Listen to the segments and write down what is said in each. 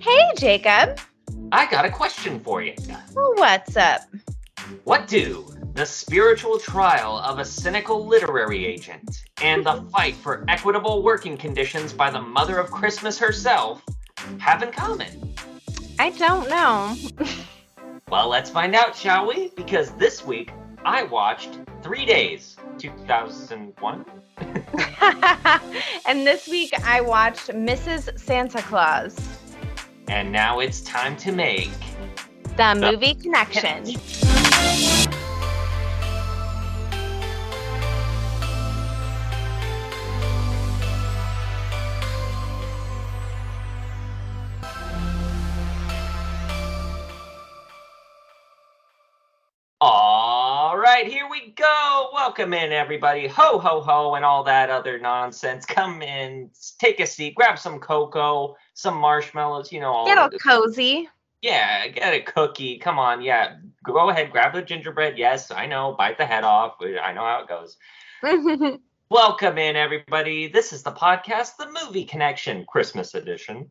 Hey, Jacob. I got a question for you. What's up? What do the spiritual trial of a cynical literary agent and the fight for equitable working conditions by the mother of Christmas herself have in common? I don't know. Well, let's find out, shall we? Because this week I watched Three Days, 2001. and this week I watched Mrs. Santa Claus, And now it's time to make. the movie connection. All right, here we go. Welcome in, everybody. Ho, ho, ho, and all that other nonsense. Come in, take a seat, grab some cocoa, some marshmallows, you know, all Get all cozy. Yeah, get a cookie. Come on, yeah. Go ahead, grab the gingerbread. Yes, I know. Bite the head off. I know how it goes. Welcome in, everybody. This is the podcast, The Movie Connection, Christmas edition.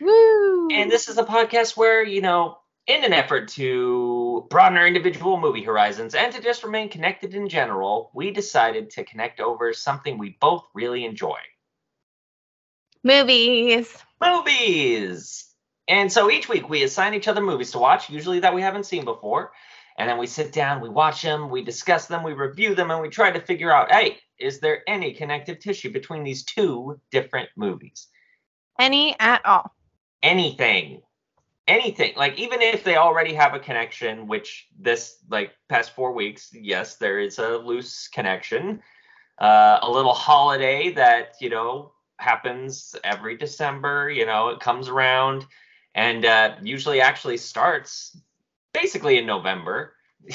Woo! And this is a podcast where, you know, in an effort to broaden our individual movie horizons and to just remain connected in general, we decided to connect over something we both really enjoy movies. movies. And so each week we assign each other movies to watch, usually that we haven't seen before. And then we sit down, we watch them, we discuss them, we review them, and we try to figure out hey, is there any connective tissue between these two different movies? Any at all. anything anything like even if they already have a connection which this like past four weeks yes there is a loose connection uh, a little holiday that you know happens every december you know it comes around and uh, usually actually starts basically in november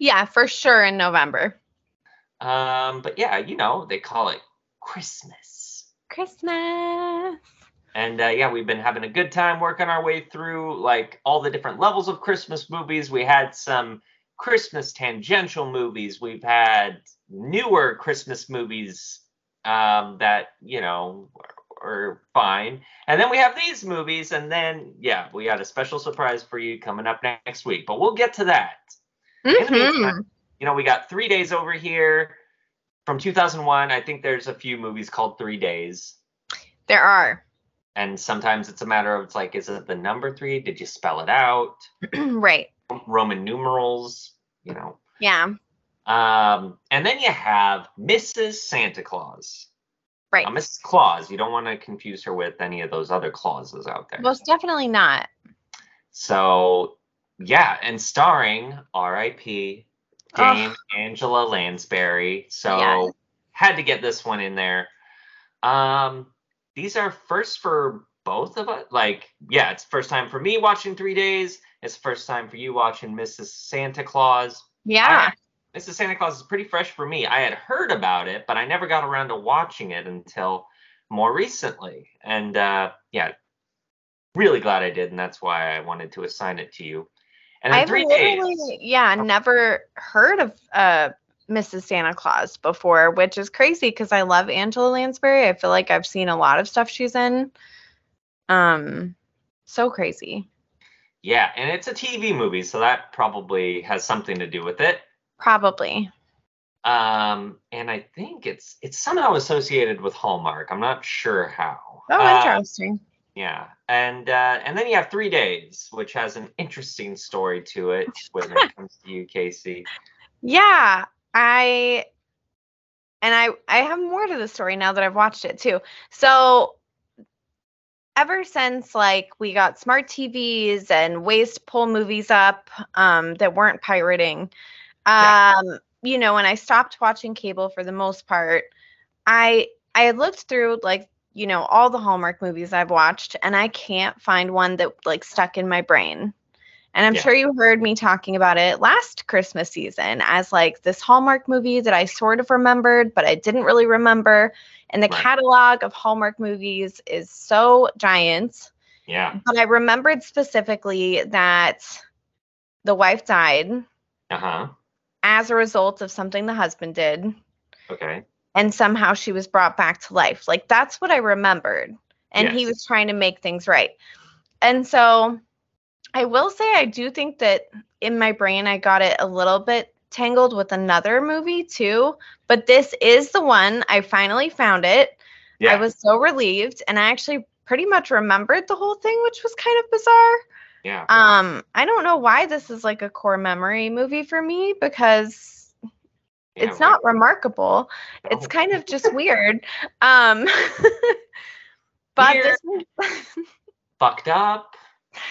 Yeah, for sure in November. um, but yeah you know they call it christmas Christmas. And uh, yeah, we've been having a good time working our way through like all the different levels of Christmas movies. We had some Christmas tangential movies. We've had newer Christmas movies um, that you know are fine. And then we have these movies, and then yeah, we got a special surprise for you coming up next week. But we'll get to that. Mhm. meantime, you know, we got Three Days over here from 2001. I think there's a few movies called Three Days There are. And sometimes it's a matter of it's like is it the number three? Did you spell it out? Right. roman numerals you know. Yeah. um and then you have mrs santa claus. Right. now, mrs claus you don't want to confuse her with any of those other clauses out there. Most definitely not. so yeah and starring rip dame angela lansbury. So had to get this one in there. Um these are first for both of us? Like yeah it's first time for me watching three days. It's first time for you watching mrs santa claus. Yeah. I- mrs santa claus is pretty fresh for me. I had heard about it but i never got around to watching it until more recently. And uh yeah really glad i did and that's why i wanted to assign it to you. And I've three literally, days. yeah, never heard of uh Mrs. Santa Claus before, which is crazy because I love Angela Lansbury. I feel like I've seen a lot of stuff she's in. Um, so crazy. yeah and it's a tv movie so that probably has something to do with it Probably. um and i think it's it's somehow associated with hallmark i'm not sure how Oh, Uh, interesting. yeah and uh and then you have three days which has an interesting story to it when it comes to you casey Yeah, I and I I have more to the story now that I've watched it too. So ever since like we got smart TVs and ways to pull movies up um that weren't pirating, Yeah. um you know, when I stopped watching cable for the most part, I I looked through like you know all the Hallmark movies I've watched and I can't find one that like stuck in my brain. And I'm Yeah. sure you heard me talking about it last Christmas season as like this Hallmark movie that I sort of remembered, but I didn't really remember. And the Right. catalog of Hallmark movies is so giant. yeah But I remembered specifically that the wife died uh-huh as a result of something the husband did. okay And somehow she was brought back to life. Like that's what I remembered. and he was trying to make things right. And so I will say I do think that in my brain I got it a little bit tangled with another movie too, but this is the one I finally found it. Yeah. I was so relieved and I actually pretty much remembered the whole thing, which was kind of bizarre. yeah. Um, I don't know why this is like a core memory movie for me because yeah, it's not remarkable. right. It's kind of just weird. Um, but Weird. this was fucked up.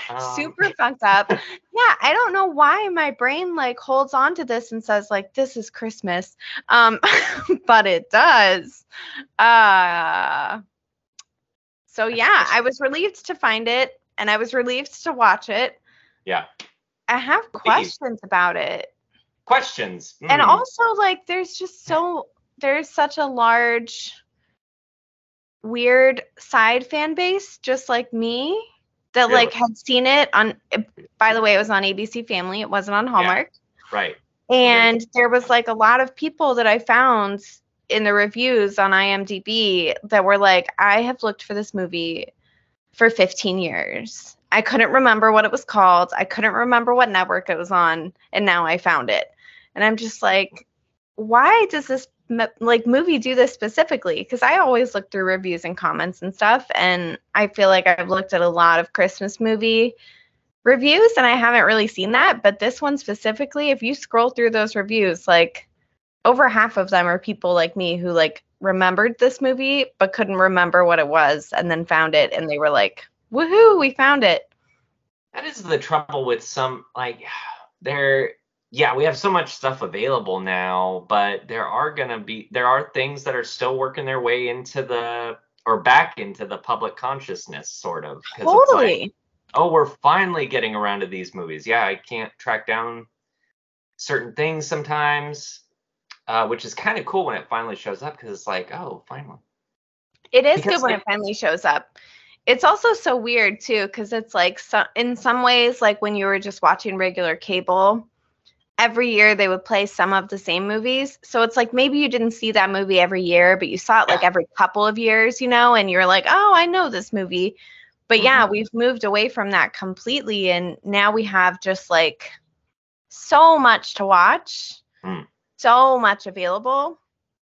Um, super fucked up. Yeah, I don't know why my brain like holds on to this and says like this is Christmas. Um, but it does. Uh so yeah. I was relieved to find it and I was relieved to watch it. Yeah. I have questions about it. Questions. And Mm. also like there's just so there's such a large weird side fan base just like me that Yeah. like had seen it on by the way it was on ABC Family it wasn't on Hallmark right. and there was like a lot of people that I found in the reviews on IMDb that were like I have looked for this movie for 15 years. I couldn't remember what it was called. I couldn't remember what network it was on and now I found it. And I'm just like why does this like movie do this specifically? Because i always look through reviews and comments and stuff and i feel like i've looked at a lot of christmas movie reviews and i haven't really seen that but this one specifically if you scroll through those reviews like over half of them are people like me who like remembered this movie but couldn't remember what it was and then found it and they were like woohoo we found it. That is the trouble with some like there yeah, we have so much stuff available now, but there are going to be there are things that are still working their way into the or back into the public consciousness sort of it's like, totally oh, we're finally getting around to these movies. Yeah, I can't track down certain things sometimes, uh, which is kind of cool when it finally shows up because it's like, oh, finally. It is Because, good when it finally shows up. It's also so weird too, because it's like so, in some ways, like when you were just watching regular cable, every year they would play some of the same movies. So it's like maybe you didn't see that movie every year, but you saw it like every couple of years, you know, and you're like, oh, I know this movie. But yeah, Mhm. we've moved away from that completely, and now we have just like so much to watch, Mm. so much available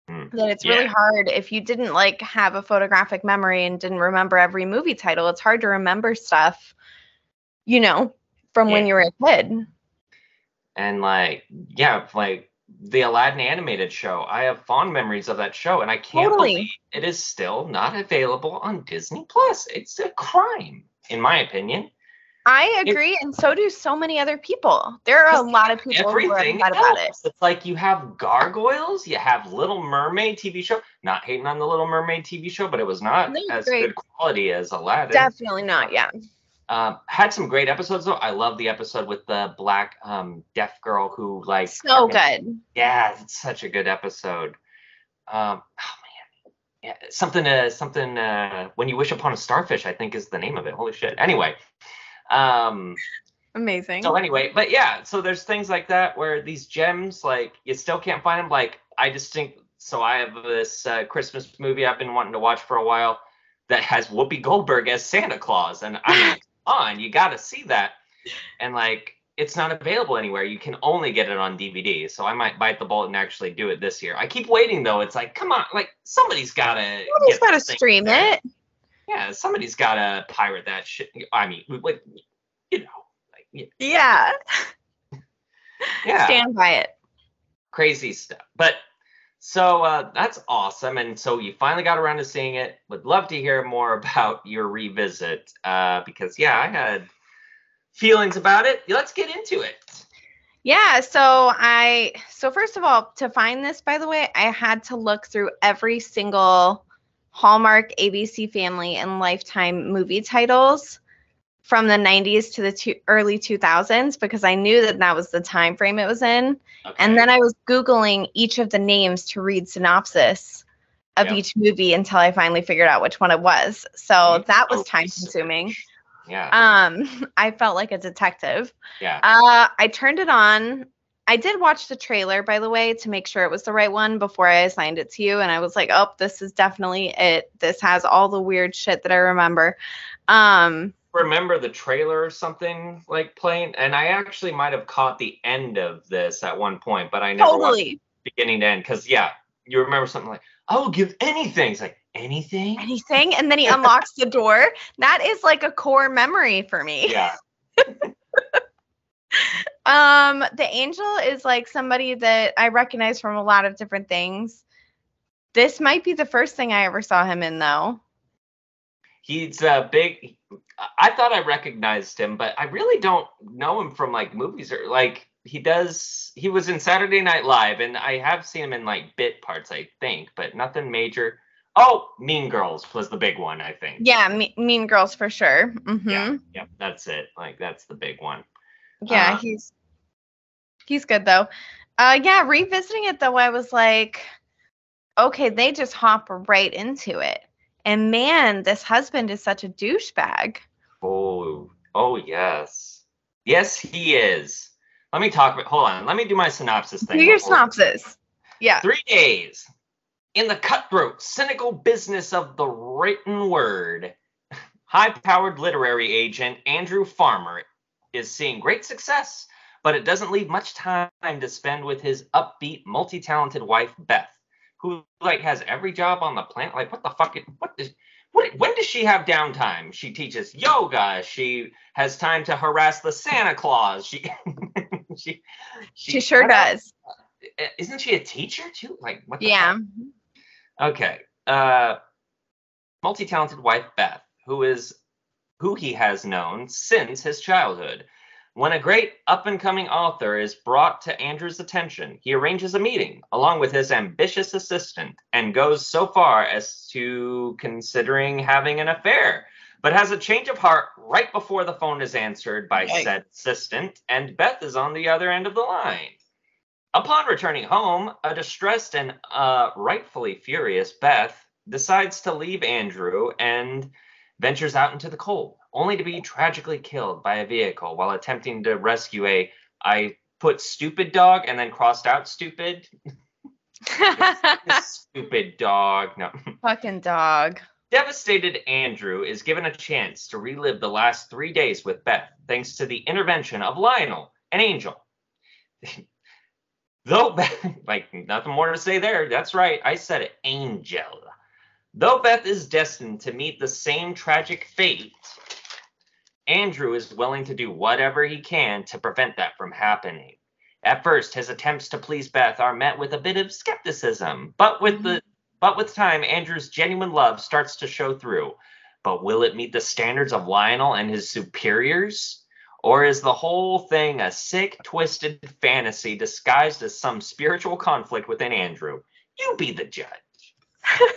Mm. that it's really hard if you didn't like have a photographic memory and didn't remember every movie title it's hard to remember stuff you know from when you were a kid and like yeah like the aladdin animated show. I have fond memories of that show and i can't Totally. believe it is still not available on disney plus. It's a crime in my opinion. I It- agree and so do so many other people. There are a lot of people everything upset about it. Else. it's like you have gargoyles you have little mermaid tv show. Not hating on the little mermaid tv show but it was not No, as great. good quality as aladdin. Definitely not yeah um, had some great episodes though i love the episode with the black um, deaf girl who like so good Yeah, it's such a good episode. Um, oh man, yeah, something uh, something uh, when you wish upon a starfish, I think is the name of it. Holy shit. Anyway, um, amazing so anyway, but yeah, so there's things like that where these gems, like you still can't find them. Like I distinct, so I have this uh, Christmas movie I've been wanting to watch for a while that has Whoopi Goldberg as Santa Claus, and I mean, on, you got to see that, and like. It's not available anywhere. You can only get it on DVD. So I might bite the bullet and actually do it this year. I keep waiting though. It's like, come on, like somebody's gotta. Somebody's got to stream there. it Yeah, somebody's gotta pirate that shit. I mean, like, you know, like, yeah, yeah yeah. stand by it crazy stuff. But so uh, that's awesome. And so you finally got around to seeing it. Would love to hear more about your revisit uh, because, yeah, I had feelings about it. Let's get into it. Yeah, so I so first of all, to find this by the way, I had to look through every single Hallmark, ABC Family and Lifetime movie titles from the 90s to the two, early 2000s because I knew that that was the time frame it was in. Okay. And then I was googling each of the names to read synopsis of Yep. each movie until I finally figured out which one it was. So that was oh, time consuming. Yeah. Um I felt like a detective. yeah. Uh, I turned it on. I did watch the trailer, by the way, to make sure it was the right one before I assigned it to you. And I was like, oh, this is definitely it. This has all the weird shit that I remember. Um, remember the trailer or something like playing, and I actually might have caught the end of this at one point, but I never totally. watched beginning to end. Because yeah, you remember something like, I will give anything. It's like anything, anything, and then he unlocks the door. That is like a core memory for me. Yeah. um, the angel is like somebody that I recognize from a lot of different things. This might be the first thing I ever saw him in, though. He's a big. I thought I recognized him, but I really don't know him from like movies or like he does. He was in Saturday Night Live, and I have seen him in like bit parts, I think, but nothing major. Oh, Mean Girls was the big one, I think. Yeah, me- Mean Girls for sure. Mm-hmm. Yeah, yeah, that's it. Like that's the big one. Yeah, uh, he's he's good though. Uh, yeah, revisiting it though, I was like, okay, they just hop right into it, and man, this husband is such a douchebag. Oh, oh yes, yes he is. Let me talk. About hold on. Let me do my synopsis thing. Do your synopsis. Yeah. Three days in the cutthroat, cynical business of the written word. High-powered literary agent Andrew Farmer is seeing great success, but it doesn't leave much time to spend with his upbeat, multi-talented wife Beth, who like has every job on the planet. Like, what the fuck? What does what, when does she have downtime? She teaches yoga. She has time to harass the Santa Claus. She she, she, she sure does. Isn't she a teacher too? Like what? yeah. Fuck? Okay. Uh, multi-talented wife Beth, who is who he has known since his childhood. When a great up and coming author is brought to Andrew's attention, he arranges a meeting along with his ambitious assistant and goes so far as to considering having an affair, but has a change of heart right before the phone is answered by okay. said assistant, and Beth is on the other end of the line. Upon returning home, a distressed and uh, rightfully furious Beth decides to leave Andrew and ventures out into the cold, only to be tragically killed by a vehicle while attempting to rescue a I put stupid dog and then crossed out stupid. stupid dog. No. Fucking dog. Devastated Andrew is given a chance to relive the last three days with Beth thanks to the intervention of Lionel, an angel. Though, like, nothing more to say there. That's right. I said it. Angel. Though Beth is destined to meet the same tragic fate, Andrew is willing to do whatever he can to prevent that from happening. At first, his attempts to please Beth are met with a bit of skepticism, but with the mm-hmm. but with time, Andrew's genuine love starts to show through. But will it meet the standards of Lionel and his superiors? Or is the whole thing a sick, twisted fantasy disguised as some spiritual conflict within Andrew? You be the judge.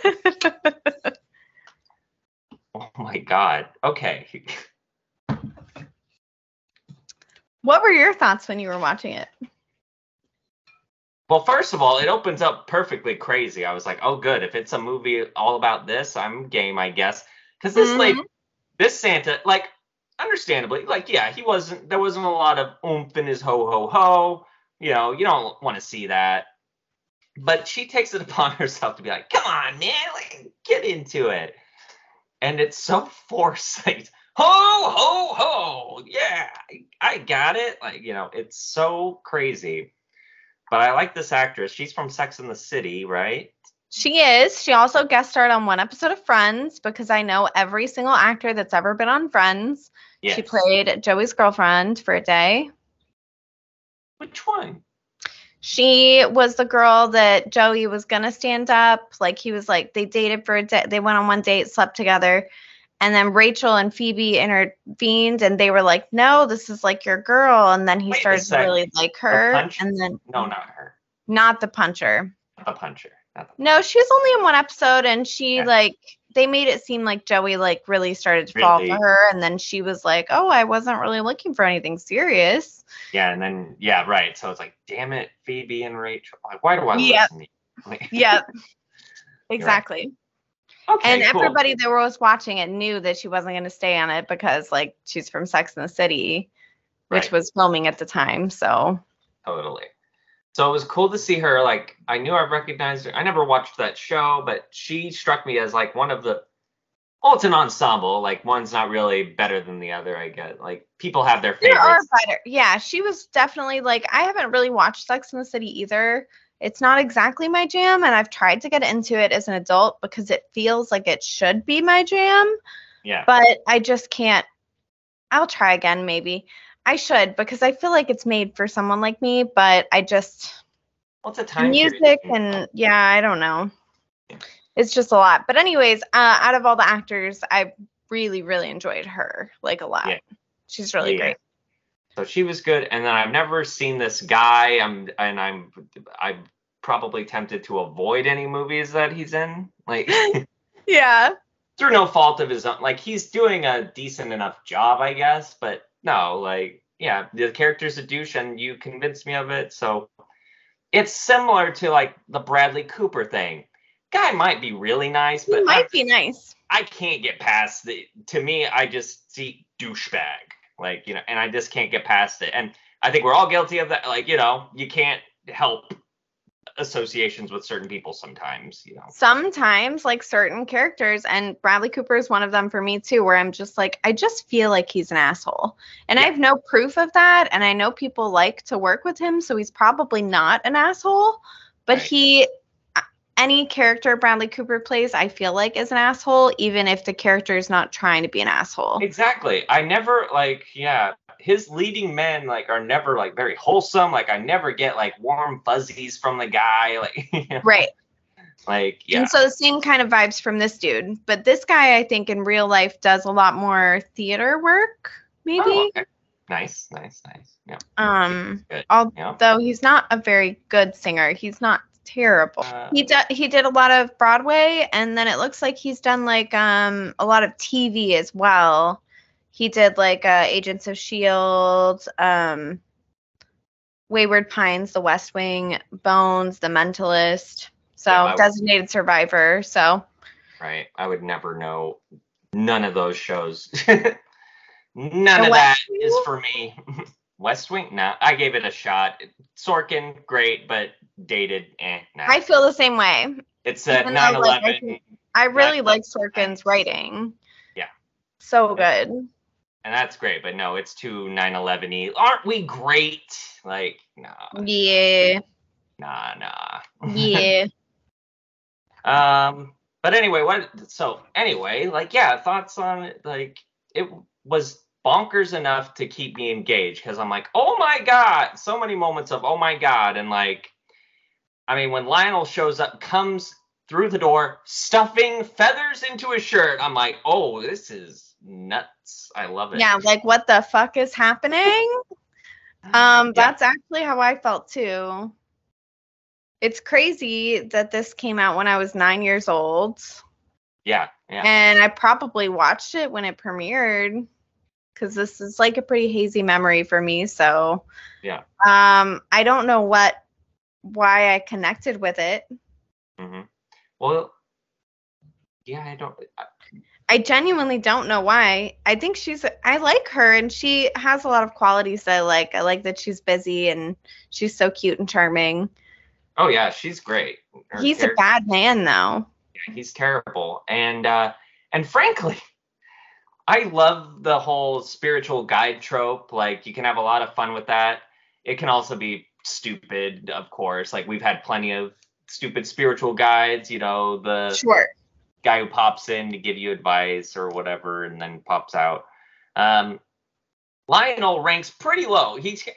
oh my god. Okay. What were your thoughts when you were watching it? Well, first of all, it opens up perfectly crazy. I was like, "Oh, good. If it's a movie all about this, I'm game, I guess." Because this, mm-hmm. like, this Santa, like, understandably, like, yeah, he wasn't. There wasn't a lot of oomph in his ho ho ho. You know, you don't want to see that but she takes it upon herself to be like, "Come on, man, like get into it," and it's so. Like, ho ho ho, yeah, I got it. Like, you know, it's so crazy. But I like this actress. She's from Sex in the City, right? She is. She also guest starred on one episode of Friends because I know every single actor that's ever been on Friends. Yes. She played Joey's girlfriend for a day. Which one? She was the girl that Joey was gonna stand up. Like he was like they dated for a day. They went on one date, slept together, and then Rachel and Phoebe intervened, and they were like, "No, this is like your girl." And then he Wait started to really like her, and then no, not her, not the puncher. Not the puncher. Not the puncher. No, she was only in one episode, and she yeah. like they made it seem like Joey like really started to really? fall for her, and then she was like, "Oh, I wasn't really looking for anything serious." Yeah, and then yeah, right. So it's like, damn it, Phoebe and Rachel. Like, why do I yep. listen? Like, yep. Exactly. Okay, and cool. everybody that was watching it knew that she wasn't going to stay on it because like she's from Sex and the City, which right. was filming at the time. So totally. So it was cool to see her. Like I knew I recognized her. I never watched that show, but she struck me as like one of the. Well, it's an ensemble. Like one's not really better than the other. I get like people have their There are favorites. better. Yeah, she was definitely like I haven't really watched Sex in the City either. It's not exactly my jam, and I've tried to get into it as an adult because it feels like it should be my jam, Yeah. but I just can't. I'll try again, maybe. I should because I feel like it's made for someone like me, but I just What's a time? music and yeah, I don't know. It's just a lot. But anyways, uh, out of all the actors, I really, really enjoyed her like a lot. Yeah. She's really Yeah. great. So she was good, and then I've never seen this guy. I'm and I'm I'm probably tempted to avoid any movies that he's in, like Yeah. through no fault of his own. Like he's doing a decent enough job, I guess, but no, like yeah, the character's a douche, and you convinced me of it. So it's similar to like the Bradley Cooper thing. Guy might be really nice, He but I, might be nice. I can't get past the. To me, I just see douchebag, like you know, and I just can't get past it. And I think we're all guilty of that. Like you know, you can't help associations with certain people sometimes. You know. Sometimes, like certain characters, and Bradley Cooper is one of them for me too, where I'm just like, I just feel like he's an asshole. And I have no proof of that. And I know people like to work with him, so he's probably not an asshole. But Right. he, any character Bradley Cooper plays, I feel like is an asshole, even if the character is not trying to be an asshole. Exactly. I never like yeah, his leading men like are never like very wholesome. Like I never get like warm fuzzies from the guy. Like you know, Right. like yeah. And so the same kind of vibes from this dude. But this guy, I think, in real life does a lot more theater work, maybe. Oh, okay. Nice, nice, nice. Yeah. Um, Good. although Yeah. he's not a very good singer, he's not terrible. Uh, he did he did a lot of Broadway, and then it looks like he's done like um a lot of TV as well. He did like uh, Agents of Shield, um, Wayward Pines, The West Wing, Bones, The Mentalist. So Yeah, designated survivor. So right. I would never know none of those shows. none The of that West is for me. West Wing? No, I gave it a shot. Sorkin, great, but dated. Eh, nah. I feel the same way. it's at even though, 9 like, I I really like Sorkin's writing. Yeah. So good. And that's great, but no, it's too 9 11 y. Aren't we great? Like, nah, Yeah. nah, nah. Yeah. Um, but anyway, what? So anyway, like, yeah, thoughts on it? Like, it was bonkers enough to keep me engaged because I'm like, oh my god, so many moments of oh my god, and like, I mean, when Lionel shows up, comes through the door, stuffing feathers into his shirt, I'm like, oh, this is nuts. I love it. yeah, like what the fuck is happening? Um, Yeah. that's actually how I felt too. It's crazy that this came out when I was nine years old, yeah, yeah. and I probably watched it when it premiered because this is like a pretty hazy memory for me. So, Yeah. um, I don't know what why I connected with it. hmm Well, yeah, I don't. I, I genuinely don't know why. I think she's I like her and she has a lot of qualities that I like. I like that she's busy and she's so cute and charming. oh yeah, she's great. Her He's a bad man though. Yeah, he's terrible and uh and frankly i love the whole spiritual guide trope like you can have a lot of fun with that it can also be stupid of course like we've had plenty of stupid spiritual guides you know the Sure. Guy who pops in to give you advice or whatever and then pops out um lionel ranks pretty low he's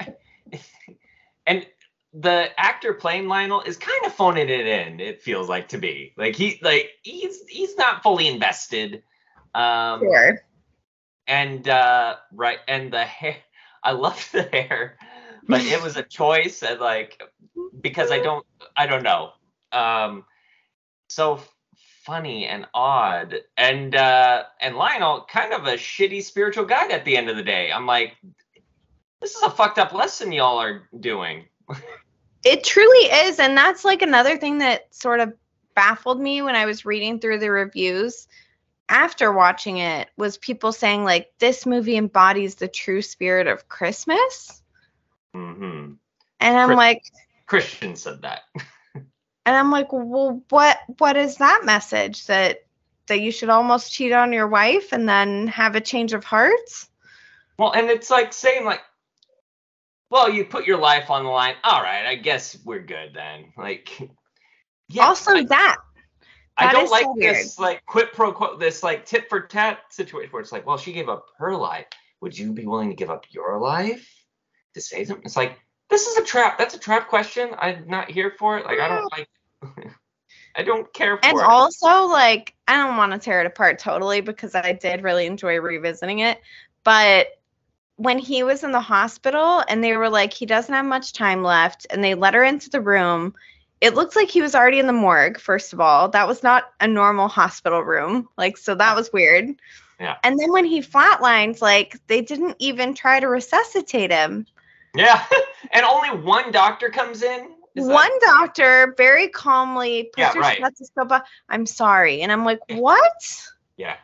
and the actor playing Lionel is kind of phoning it in. It feels like to be like he like he's he's not fully invested. Um, Sure. and uh, right and the hair. I love the hair, but it was a choice and like because I don't I don't know. Um, so funny and odd and uh and Lionel kind of a shitty spiritual guide at the end of the day. I'm like, this is a fucked up lesson y'all are doing. It truly is. And that's like another thing that sort of baffled me when I was reading through the reviews after watching it was people saying like this movie embodies the true spirit of Christmas. hmm And I'm Chris- like, Christian said that. And I'm like, well, what what is that message that that you should almost cheat on your wife and then have a change of hearts? Well, and it's like saying like, well, you put your life on the line. All right, I guess we're good then. Like, yeah, also I, that. I don't like so this like quid pro quo, this like tit for tat situation where it's like, well, she gave up her life. Would you be willing to give up your life to save them? It's like this is a trap. That's a trap question. I'm not here for it. Like, I don't like. I don't care for and it. also, like, I don't want to tear it apart totally because I did really enjoy revisiting it. But when he was in the hospital and they were like, he doesn't have much time left, and they let her into the room, it looked like he was already in the morgue, first of all. That was not a normal hospital room. Like, so that was weird. Yeah. And then when he flatlines, like, they didn't even try to resuscitate him. Yeah. and only one doctor comes in one doctor very calmly puts yeah, her right. stethoscope. I'm sorry. And I'm like, what? Yeah.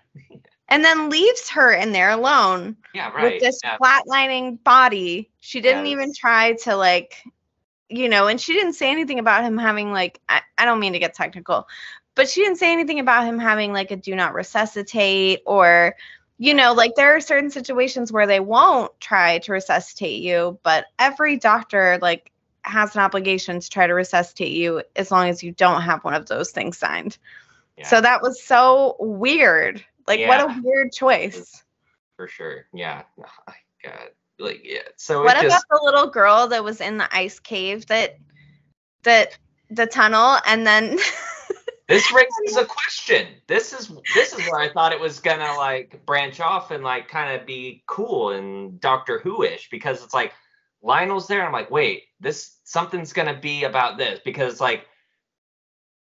and then leaves her in there alone. Yeah, right. With this yeah. flatlining body. She didn't yes. even try to like, you know, and she didn't say anything about him having like I, I don't mean to get technical, but she didn't say anything about him having like a do not resuscitate or you know, like there are certain situations where they won't try to resuscitate you, but every doctor like has an obligation to try to resuscitate you as long as you don't have one of those things signed. Yeah. So that was so weird. Like yeah. what a weird choice. Mm-hmm. For sure. Yeah. Oh, God. Like yeah. So what about just... the little girl that was in the ice cave that that the tunnel and then this raises a question. This is this is where I thought it was gonna like branch off and like kind of be cool and Doctor Who-ish because it's like Lionel's there. I'm like, wait, this something's gonna be about this because like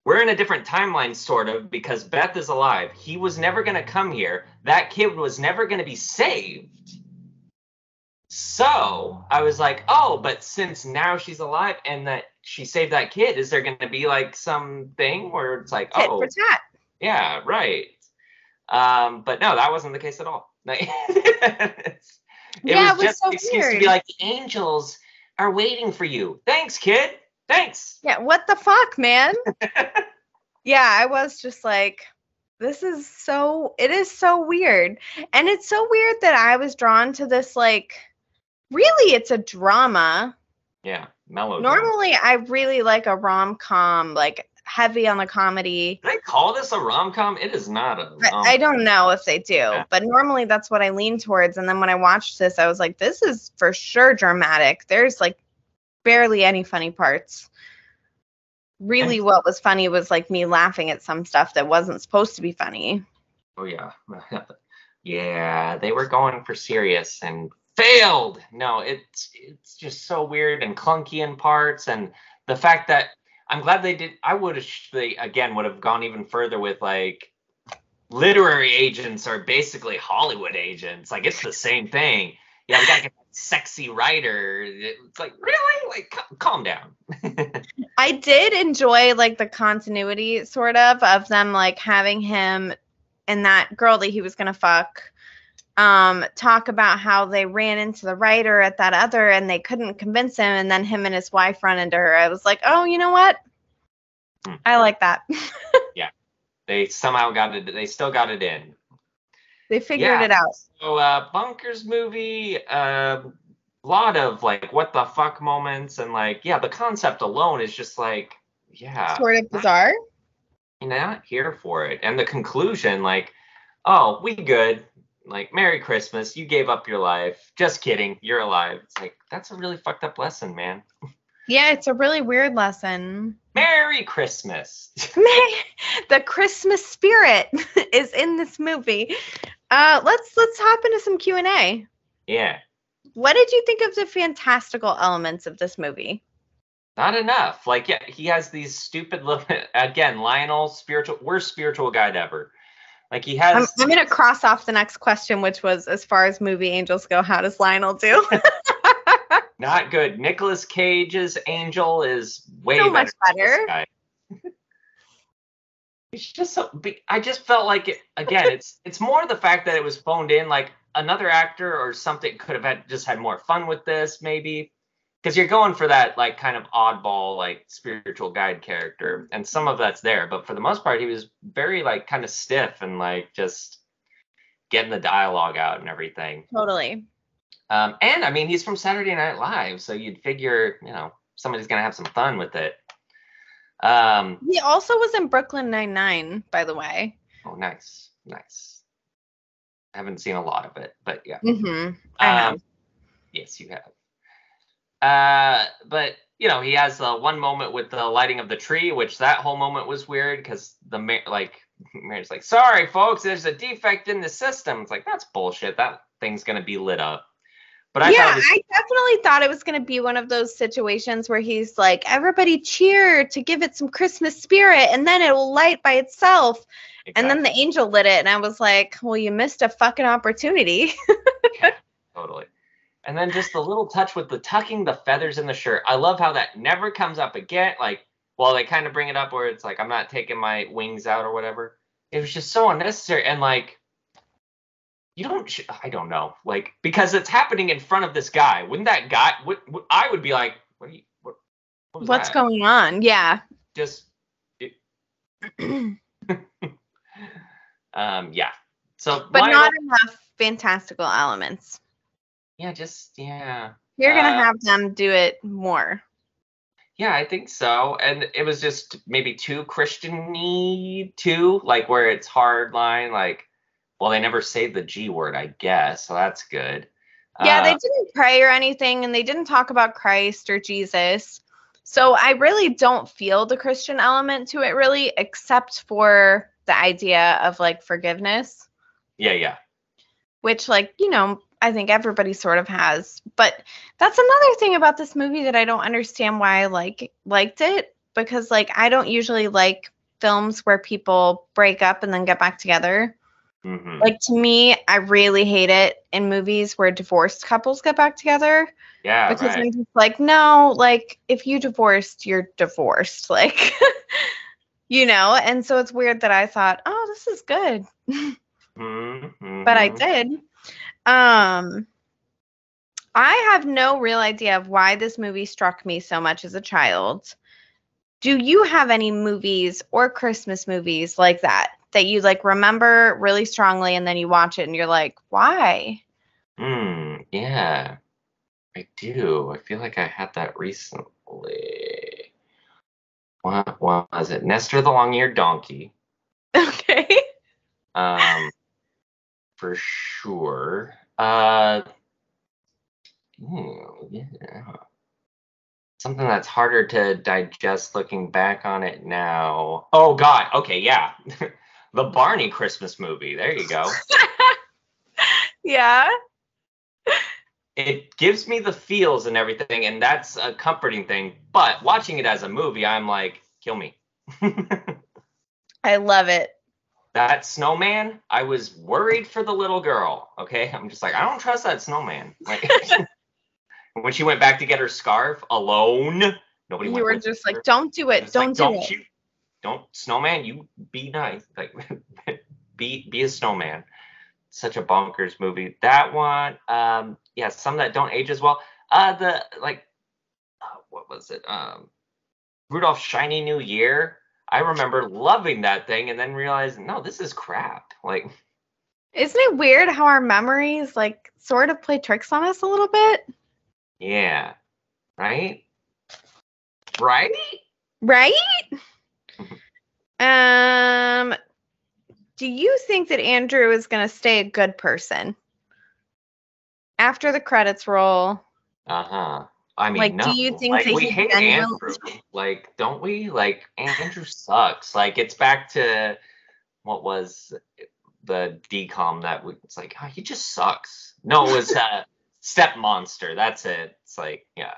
we're in a different timeline sort of because Beth is alive. He was never gonna come here. That kid was never gonna be saved. So I was like, oh, but since now she's alive and that she saved that kid, is there gonna be like something where it's like, Tit oh, for tat. yeah, right. Um, but no, that wasn't the case at all. It yeah, was, it was just so an excuse weird. to be like, the angels are waiting for you. Thanks, kid. Thanks. Yeah, what the fuck, man? yeah, I was just like, this is so, it is so weird. And it's so weird that I was drawn to this, like, really, it's a drama. Yeah, mellow. Normally, I really like a rom com, like heavy on the comedy. Do they call this a rom com? It is not a. I, I, don't know if they do, yeah. but normally that's what I lean towards. And then when I watched this, I was like, this is for sure dramatic. There's like barely any funny parts. Really, and, what was funny was like me laughing at some stuff that wasn't supposed to be funny. Oh, yeah. yeah, they were going for serious and failed. No, it's it's just so weird and clunky in parts and the fact that I'm glad they did. I would have, they again would have gone even further with like literary agents are basically Hollywood agents. Like it's the same thing. Yeah, we gotta get that sexy writer. It's like really, like calm down. I did enjoy like the continuity sort of of them like having him and that girl that he was gonna fuck um, talk about how they ran into the writer at that other and they couldn't convince him and then him and his wife run into her. I was like, oh, you know what? Hmm. I like that. yeah. They somehow got it. They still got it in. They figured yeah. it out. So, uh, Bunkers movie, a uh, lot of like what the fuck moments and like, yeah, the concept alone is just like, yeah. Sort of bizarre. Not, not here for it. And the conclusion, like, oh, we good like merry christmas. You gave up your life. Just kidding. You're alive. It's like that's a really fucked up lesson man. Yeah it's a really weird lesson. Merry christmas. The christmas spirit is in this movie. Uh let's let's hop into some q&a yeah. What did you think of the fantastical elements of this movie? Not enough. Like yeah he has these stupid little again lionel spiritual worst spiritual guide ever like he has. I'm, I'm going to cross off the next question, which was as far as movie angels go, how does Lionel do? Not good. Nicolas Cage's Angel is way so better. much better. It's just so. I just felt like it again. It's it's more the fact that it was phoned in. Like another actor or something could have had just had more fun with this. Maybe because you're going for that like kind of oddball like spiritual guide character and some of that's there but for the most part he was very like kind of stiff and like just getting the dialogue out and everything Totally. um, and i mean he's from saturday night live so you'd figure you know somebody's gonna have some fun with it um He also was in Brooklyn Nine Nine, by the way. oh nice nice i haven't seen a lot of it but yeah Mm-hmm. I have. Um, yes, you have. Uh, but you know, he has the one moment with the lighting of the tree, which that whole moment was weird because the mayor, like, mayor's like, "Sorry, folks, there's a defect in the system." It's like that's bullshit. That thing's gonna be lit up. But I yeah, was, I definitely thought it was going to be one of those situations where he's like, everybody cheer to give it some Christmas spirit, and then it will light by itself. And then the angel lit it, and I was like, well, you missed a fucking opportunity. totally. And then just the little touch with the tucking the feathers in the shirt. I love how that never comes up again. Like, well, they kind of bring it up where it's like I'm not taking my wings out or whatever. It was just so unnecessary and like you don't. Sh- I don't know. Like because it's happening in front of this guy. Wouldn't that guy? Would, would I would be like, what are you? What, what What's that? going on? Yeah. Just. Um. Yeah. So. but not enough fantastical elements. Yeah. Just yeah. You're gonna Uh, have them do it more. Yeah, I think so. And it was just maybe too Christian-y too, like where it's hard line, like, well, they never say the G word, I guess, so that's good. Yeah, they Uh, didn't pray or anything, and they didn't talk about Christ or Jesus. So I really don't feel the Christian element to it, really, except for the idea of like forgiveness, yeah, yeah. which, like, you know, I think everybody sort of has. But that's another thing about this movie that I don't understand why I like liked it because, like, I don't usually like films where people break up and then get back together. hmm Like to me, I really hate it in movies where divorced couples get back together yeah, because right. I'm just like, no, like if you divorced, you're divorced, like, you know. And so it's weird that I thought, oh, this is good, Mhm, but I did. Um, I have no real idea of why this movie struck me so much as a child. Do you have any movies or Christmas movies like that that you like remember really strongly and then you watch it and you're like, why? Mm, yeah, I do. I feel like I had that recently. What was it? Nestor the long-eared donkey. Okay. um for sure. Uh ooh, yeah. Something that's harder to digest looking back on it now. Oh god. Okay yeah. The barney christmas movie. There you go. Yeah. it gives me the feels and everything and that's a comforting thing but watching it as a movie i'm like kill me. I love it. That snowman i was worried for the little girl okay? I'm just like i don't trust that snowman. Like when she went back to get her scarf alone nobody You were just her. like, don't do it. Don't like, do don't it. you don't snowman you be nice. Like be be a snowman. Such a bonkers movie. That one um yeah some that don't age as well. Uh the like uh, what was it? Um rudolph shiny new year i remember loving that thing and then realizing no this is crap like Isn't it weird how our memories like sort of play tricks on us a little bit? yeah right right Right? Um do you think that Andrew is going to stay a good person? After the credits roll, uh-huh I mean, Like, no. do you think like, we hate Andrew? Like, don't we? Like, Andrew sucks. Like, it's back to what was the decom that we, it's like, oh, he just sucks. No, it was uh, Step Monster. That's it. It's like, yeah,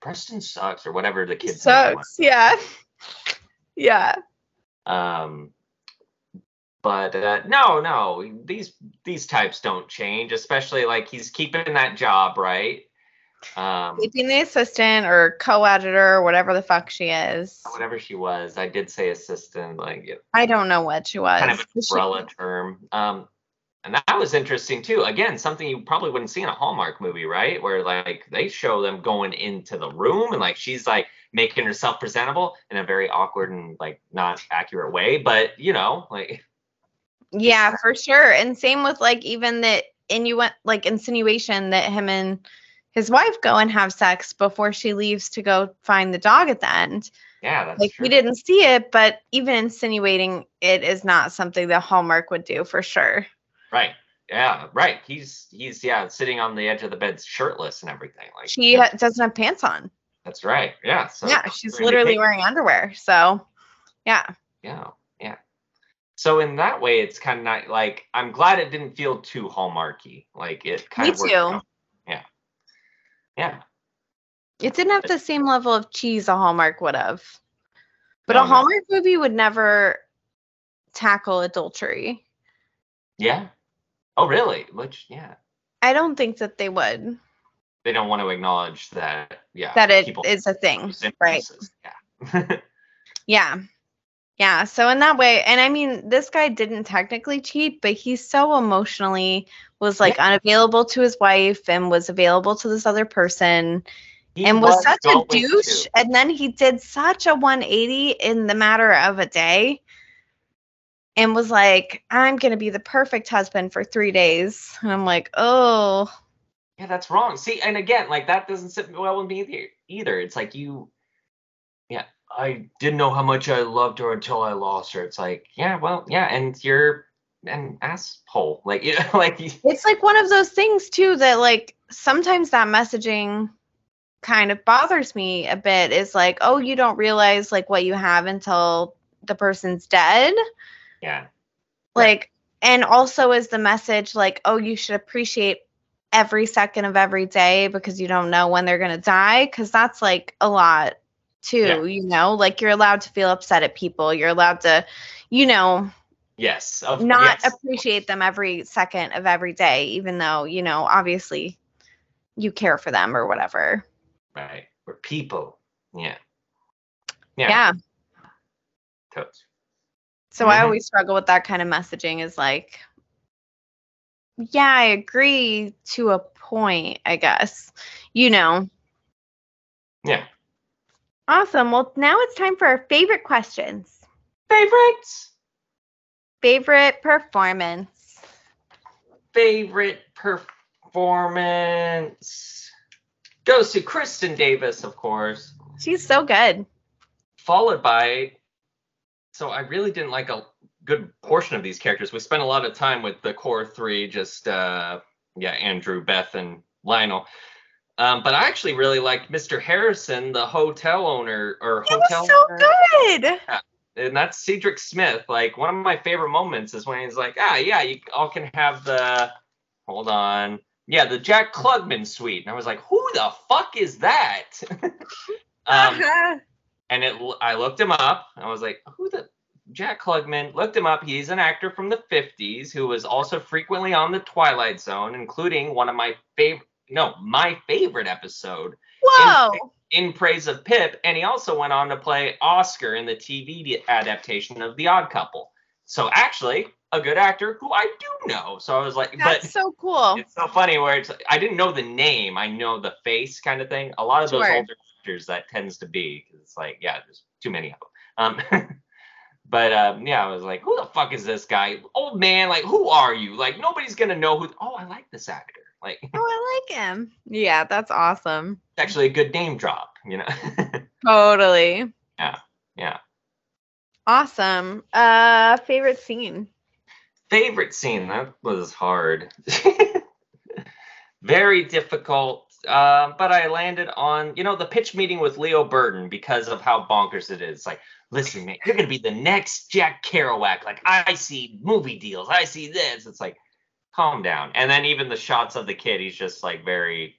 Preston sucks or whatever the kids name sucks. Yeah. Yeah. Um, but uh, no, no, these these types don't change. Especially like he's keeping that job, right? Um, Keeping the assistant or co-editor or whatever the fuck she is. whatever she was, I did say assistant, like it- I don't know what she was. kind of an She- umbrella term. Um, and that was interesting too. Again, something you probably wouldn't see in a Hallmark movie, right? Where like they show them going into the room and like she's like making herself presentable in a very awkward and like not accurate way, but you know, like Yeah, for sure. And same with like even the innu like insinuation that him and his wife go and have sex before she leaves to go find the dog at the end. yeah, that's Like true. we didn't see it, but even insinuating it is not something that Hallmark would do for sure. Right. Yeah, right. He's he's yeah, sitting on the edge of the bed shirtless and everything. Like She ha- doesn't have pants on. that's right. Yeah. So yeah, she's literally wearing underwear. So, yeah. Yeah, yeah. So in that way, it's kind of not like I'm glad it didn't feel too hallmarky. Like it kind Me of worked too. out. Yeah. It didn't have the same level of cheese a Hallmark would have. But No, a oh, no. Hallmark movie would never tackle adultery. Yeah. Oh, really? Which yeah, I don't think that they would. they don't want to acknowledge that. Yeah, That it is a thing. Right. Yeah. Yeah. Yeah. So in that way, and I mean, this guy didn't technically cheat, but he so emotionally was like unavailable to his wife and was available to this other person He and was, such a douche. to. And then he did such a 180 in the matter of a day and was like, I'm going to be the perfect husband for three days. And I'm like, oh, Yeah, that's wrong. See, and again, like that doesn't sit well with me either. It's like you, yeah, I didn't know how much I loved her until I lost her. It's like, yeah, well, yeah, and you're an asshole. Like, you know, like it's like one of those things too that like sometimes that messaging kind of bothers me a bit is like oh you don't realize like what you have until the person's dead yeah, like and also is the message like oh you should appreciate every second of every day because you don't know when they're going to die because that's like a lot too Yeah. you know like you're allowed to feel upset at people you're allowed to you know yes, of, not yes. appreciate them every second of every day, even though, you know, obviously you care for them or whatever. right. We're people. Yeah, Yeah. yeah, totes. So I Mhm. always struggle with that kind of messaging is like, yeah, I agree to a point, I guess. You know. Yeah, Awesome. Well, now it's time for our favorite questions. Favorite? Favorite performance. Favorite performance goes to Kristin Davis, of course. She's so good. followed by so i really didn't like a good portion of these characters we spent a lot of time with the core three just uh yeah andrew beth and lionel um, but i actually really liked mr harrison the hotel owner or It hotel was so owner, good. and that's cedric smith like one of my favorite moments is when he's like ah yeah you all can have the hold on yeah the jack klugman suite and i was like who the fuck is that um, Uh-huh. and it I looked him up. I was like, who the Jack Klugman? Looked him up. He's an actor from the 50s who was also frequently on the Twilight Zone, including one of my favorite no, my favorite episode Whoa. in praise of Pip, and he also went on to play Oscar in the TV adaptation of The Odd Couple. So actually, a good actor who I do know. So I was like, That's but so cool. it's so funny where it's I didn't know the name, I know the face kind of thing. A lot of those Sure. older actors that tends to be 'cause it's like yeah, there's too many of them. Um, but um, yeah, I was like, who the fuck is this guy? Old man, like who are you? Like nobody's gonna know who. Oh, I like this actor. Like Oh, I like him. Yeah, that's awesome. It's actually a good name drop, you know. Totally. yeah. Yeah. Awesome. Uh favorite scene. Favorite scene that was hard. Very difficult. Um, but I landed on, you know, the pitch meeting with Leo Burton because of how bonkers it is. Like, listen, man, you're gonna be the next Jack Kerouac. Like, I see movie deals, I see this. It's like, calm down. And then even the shots of the kid, he's just like very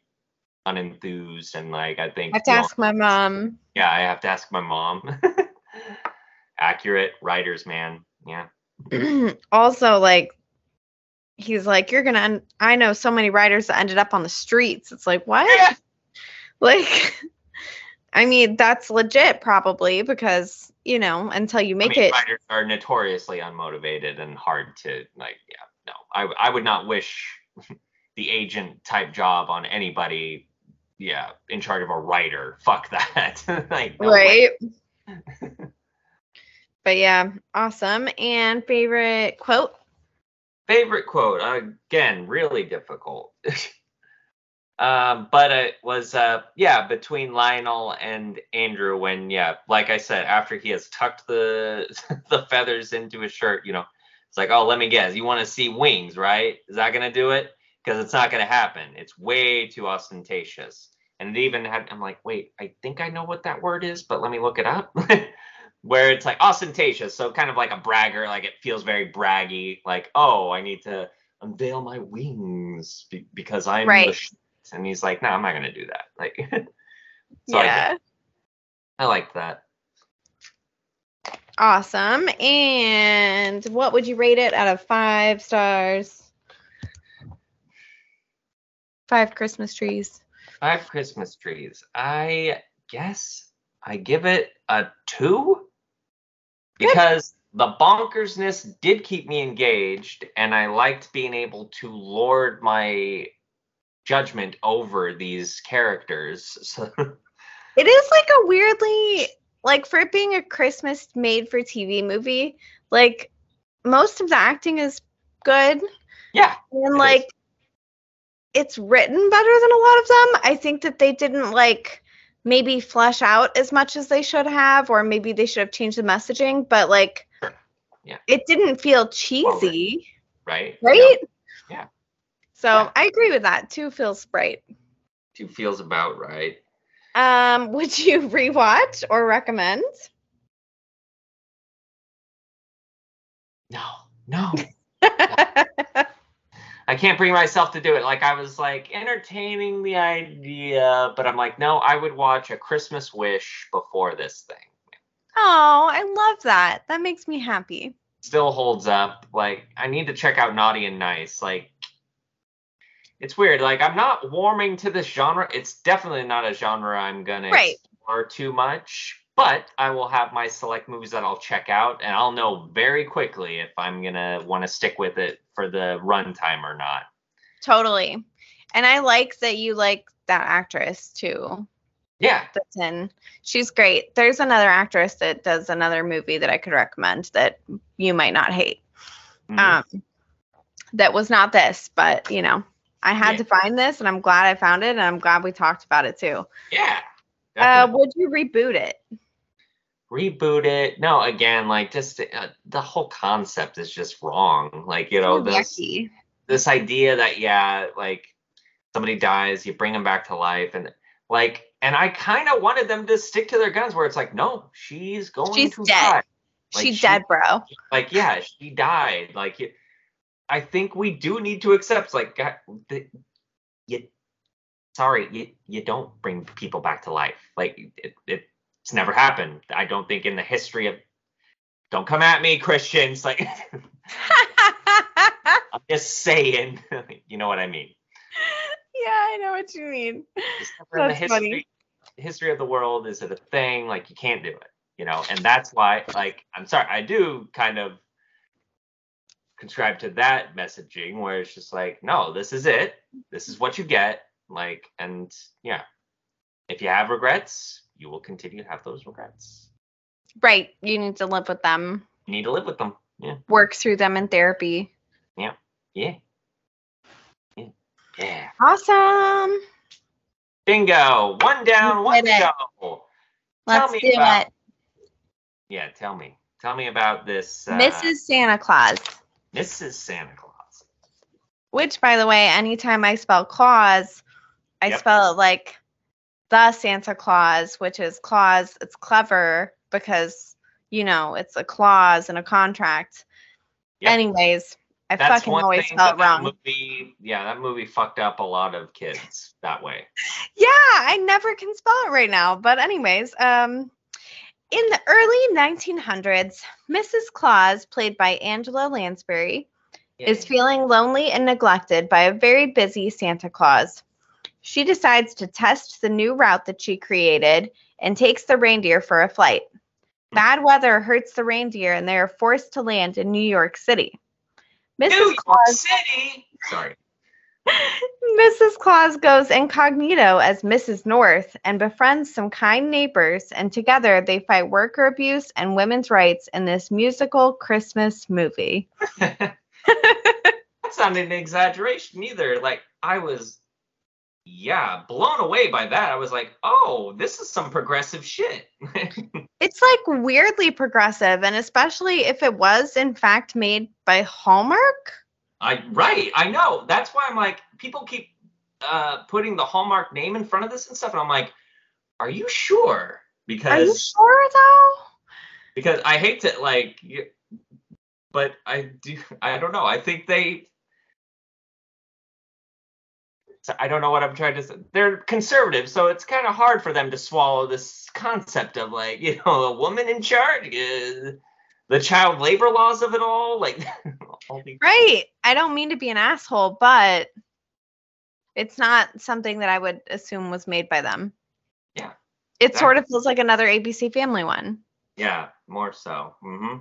unenthused and like I think I have to you know, ask my mom. yeah, I have to ask my mom. Accurate writers, man. Yeah. also, like, he's like, You're gonna un- I know so many writers that ended up on the streets. It's like, what? Yeah. Like I mean, that's legit probably because, you know, until you make I mean, it writers are notoriously unmotivated and hard to like. Yeah, no. I I would not wish the agent type job on anybody. Yeah, in charge of a writer. Fuck that. like, no right. but yeah, awesome. And favorite quote? Favorite quote again, really difficult. um, but it was uh, yeah, between Lionel and Andrew when yeah, like I said, after he has tucked the the feathers into his shirt, you know, it's like, oh, let me guess, you want to see wings, right? Is that gonna do it? Because it's not gonna happen. It's way too ostentatious. And it even had, I'm like, wait, I think I know what that word is, but let me look it up. Where it's like ostentatious, so kind of like a bragger, like it feels very braggy, like, oh, I need to unveil my wings be- because I'm Right. the shit. And he's like, no, I'm not gonna do that. Like, so yeah. I, I liked that. Awesome. And what would you rate it out of five stars? Five Christmas trees. Five Christmas trees. I guess I give it a two Good. because the bonkersness did keep me engaged, and I liked being able to lord my judgment over these characters. So It is like a weirdly like for it being a Christmas made for TV movie, like most of the acting is good yeah, and is. like it's written better than a lot of them. I think that they didn't like maybe flesh out as much as they should have or maybe they should have changed the messaging, but like Sure. Yeah. it didn't feel cheesy. right, right? Yeah. So Yeah. I agree with that. Two feels right. two feels about right. Um, would you rewatch or recommend? No, no. I can't bring myself to do it. Like I was like entertaining the idea, but I'm like, no, I would watch a Christmas Wish before this thing. oh, I love that. That makes me happy. Still holds up. Like I need to check out Naughty and Nice. Like it's weird. Like I'm not warming to this genre. It's definitely not a genre I'm gonna Right. explore too much. But I will have my select movies that I'll check out, and I'll know very quickly if I'm gonna want to stick with it for the runtime or not. Totally. And I like that you like that actress too. Yeah, That's in. She's great. There's another actress that does another movie that I could recommend that you might not hate. mhm. Um, that was not this, but you know, I had Yeah. to find this, and I'm glad I found it, and I'm glad we talked about it too. yeah. Uh, would you reboot it? reboot it. No, again, like just uh, the whole concept is just wrong. Like you know, this yucky. this idea that yeah, like somebody dies, you bring them back to life, and like, and I kind of wanted them to stick to their guns, where it's like, no, she's going She's to dead. die. Like, She's she- dead, bro. Like yeah, she died. Like you, I think we do need to accept like God, the, you. Sorry, you you don't bring people back to life. Like it, it it's never happened. I don't think in the history of. Don't come at me, Christians. Like I'm just saying. you know what I mean. yeah, I know what you mean. That's history funny. history of the world is it a thing like you can't do it you know and that's why like i'm sorry i do kind of subscribe to that messaging where it's just like no this is it. This is what you get. Like and yeah if you have regrets you will continue to have those regrets. Right. You need to live with them, you need to live with them. Yeah. Work through them in therapy. yeah. Yeah. Yeah. Awesome. bingo. One down one to go. Let's do about- it. yeah tell me. Tell me about this uh, Mrs. Santa Claus. Mrs santa claus Which, by the way, anytime I spell Claus, I Yep. spell it like the Santa Claus, which is clause. It's clever because, you know, it's a clause in a contract. Yep. Anyways, I That's fucking always thing spelled that that wrong. movie, yeah, that movie fucked up a lot of kids that way. Yeah, I never can spell it right now. But anyways, um in the early 1900s, Mrs. Claus, played by Angela Lansbury, is feeling lonely and neglected by a very busy Santa Claus. She decides to test the new route that she created and takes the reindeer for a flight. Bad weather hurts the reindeer and they are forced to land in New York City. Mrs. New York City. Sorry. Mrs. Claus goes incognito as Mrs. North and befriends some kind neighbors, and together they fight worker abuse and women's rights in this musical Christmas movie. That's not an exaggeration either. Like I was, yeah, blown away by that. I was like, oh, this is some progressive shit. It's like weirdly progressive, and especially if it was in fact made by Hallmark. I right, I know. That's why I'm like, people keep uh putting the Hallmark name in front of this and stuff, and I'm like, are you sure? Because Are you sure though? because I hate to like, but I do. I don't know. I think they. I don't know what I'm trying to say. They're conservative, so it's kind of hard for them to swallow this concept of like, you know, a woman in charge, uh, the child labor laws of it all, like. these- Right. I don't mean to be an asshole, but it's not something that I would assume was made by them. Yeah, It sort of feels like another ABC Family one Yeah, more so. hmm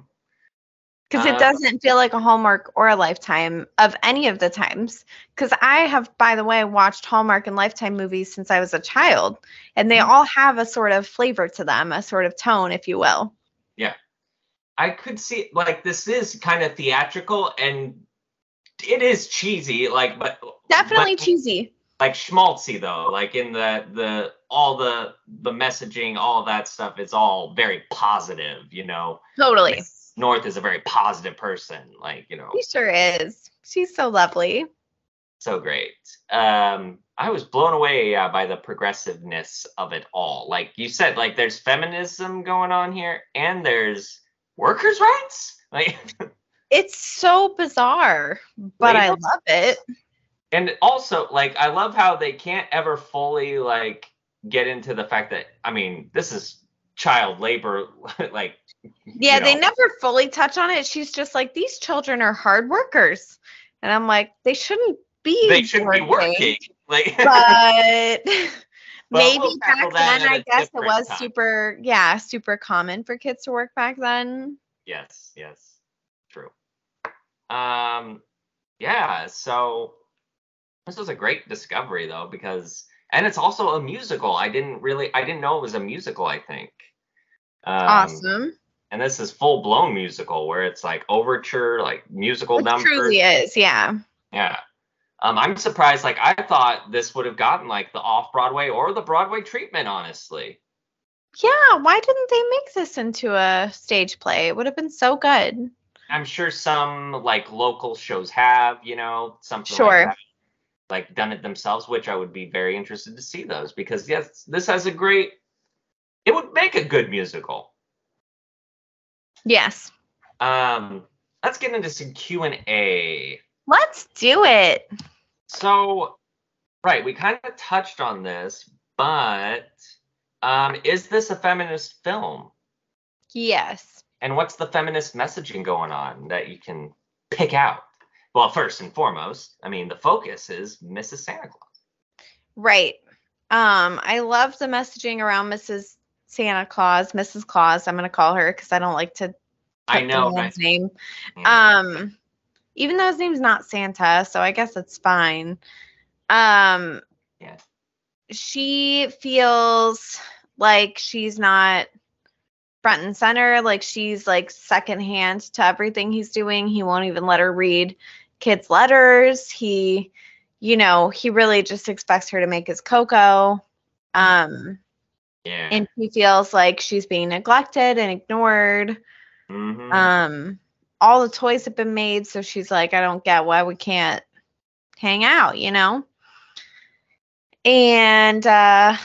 because Uh, it doesn't feel like a Hallmark or a Lifetime of any of the times. Because I have, by the way, watched Hallmark and Lifetime movies since I was a child, and they Mhm. all have a sort of flavor to them, a sort of tone, if you will. I could see like this is kind of theatrical and it is cheesy, like but Definitely but, cheesy. like schmaltzy though, like in the the all the the messaging, all that stuff is all very positive, you know. Totally. Miss North is a very positive person, like you know, She sure is. She's so lovely. so great. Um, I was blown away uh, by the progressiveness of it all. Like you said, like there's feminism going on here, and there's workers' rights. Like, It's so bizarre, but I love it. and also like I love how they can't ever fully like get into the fact that I mean this is child labor, like Yeah, you they never fully touch on it. She's just like, these children are hard workers. And I'm like, they shouldn't be. they shouldn't be working. Like, But maybe we'll back then, I guess it was time. super, yeah, super common for kids to work back then. yes, yes, true. Um, yeah. So this was a great discovery though because and it's also a musical. I didn't really I didn't know it was a musical. I think. Um, awesome. And this is full blown musical where it's like overture, like musical Which numbers. truly is, yeah. Yeah. Um, I'm surprised. Like I thought this would have gotten like the off Broadway or the Broadway treatment. Honestly, Yeah, why didn't they make this into a stage play? It would have been so good. I'm sure some like local shows have, you know, something Sure. like that, like done it themselves, which I would be very interested to see those because yes, this has a great. It would make a good musical. Yes. Um, let's get into some Q and A. Let's do it. So, right, we kind of touched on this, but um, is this a feminist film? Yes. And what's the feminist messaging going on that you can pick out? Well, first and foremost, I mean, the focus is Mrs. Santa Claus. Right. Um, I love the messaging around Mrs. Santa Claus, Mrs. Claus. I'm gonna call her because I don't like to I know, right? name. Yeah. Um, even though his name's not Santa, so I guess it's fine. Um, Yeah. she feels like she's not front and center, like she's like secondhand to everything he's doing. He won't even let her read kids' letters. He, you know, he really just expects her to make his cocoa. Um, yeah. and she feels like she's being neglected and ignored Mhm. um all the toys have been made so she's like i don't get why we can't hang out you know? And uh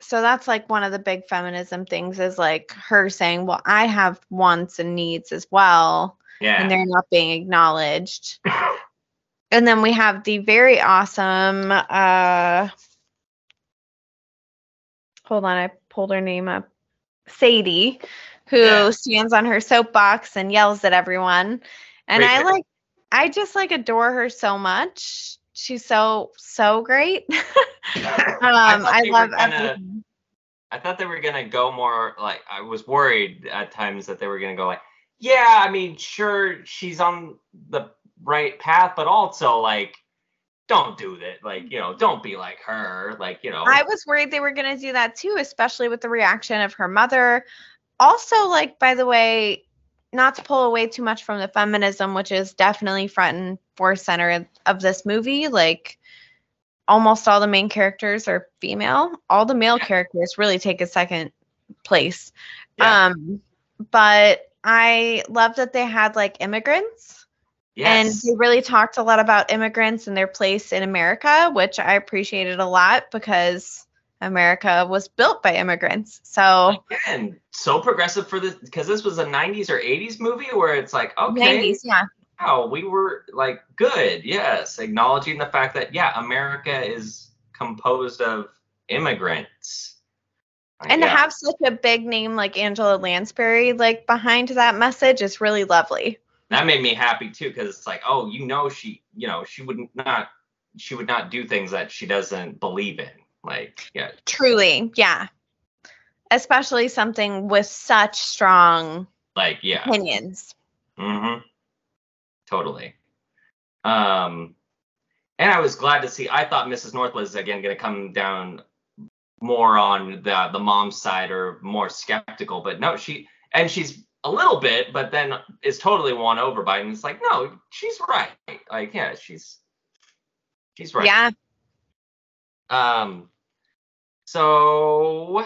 so that's like one of the big feminism things is like her saying well i have wants and needs as well yeah. and they're not being acknowledged. And then we have the very awesome uh hold on i pulled her name up. Sadie who Yeah. stands on her soapbox and yells at everyone and Great i like i just like adore her so much she's so so great um I, i, love gonna- everything I thought they were gonna go more like I was worried at times that they were gonna go like, yeah, I mean, sure, she's on the right path, but also like, don't do that. Like, you know, don't be like her. Like, you know, I was worried they were going to do that too, especially with the reaction of her mother. Also, like, by the way, not to pull away too much from the feminism, which is definitely front and force center of this movie. Like, almost all the main characters are female. All the male characters really take a second place. Yeah. Um, but I love that they had like immigrants and they really talked a lot about immigrants and their place in America, which I appreciated a lot because America was built by immigrants. So again, so progressive for this because this was a 90s or 80s movie where it's like, okay, 90s, yeah. wow, we were like good, yes, acknowledging the fact that yeah, America is composed of immigrants. Like, And to have such a big name like Angela Lansbury like behind that message is really lovely. that made me happy too because it's like, oh, you know, she, you know, she would not, she would not do things that she doesn't believe in. Like, yeah, Truly, yeah. Especially something with such strong like yeah, opinions. Mm-hmm. Totally. Um, and I was glad to see. I thought Mrs. North was again going to come down more on the the mom's side or more skeptical, but no, she and she's a little bit, but then is totally won over by it. And it's like, no, she's right. Like, yeah, she's she's right. Yeah. Um. So,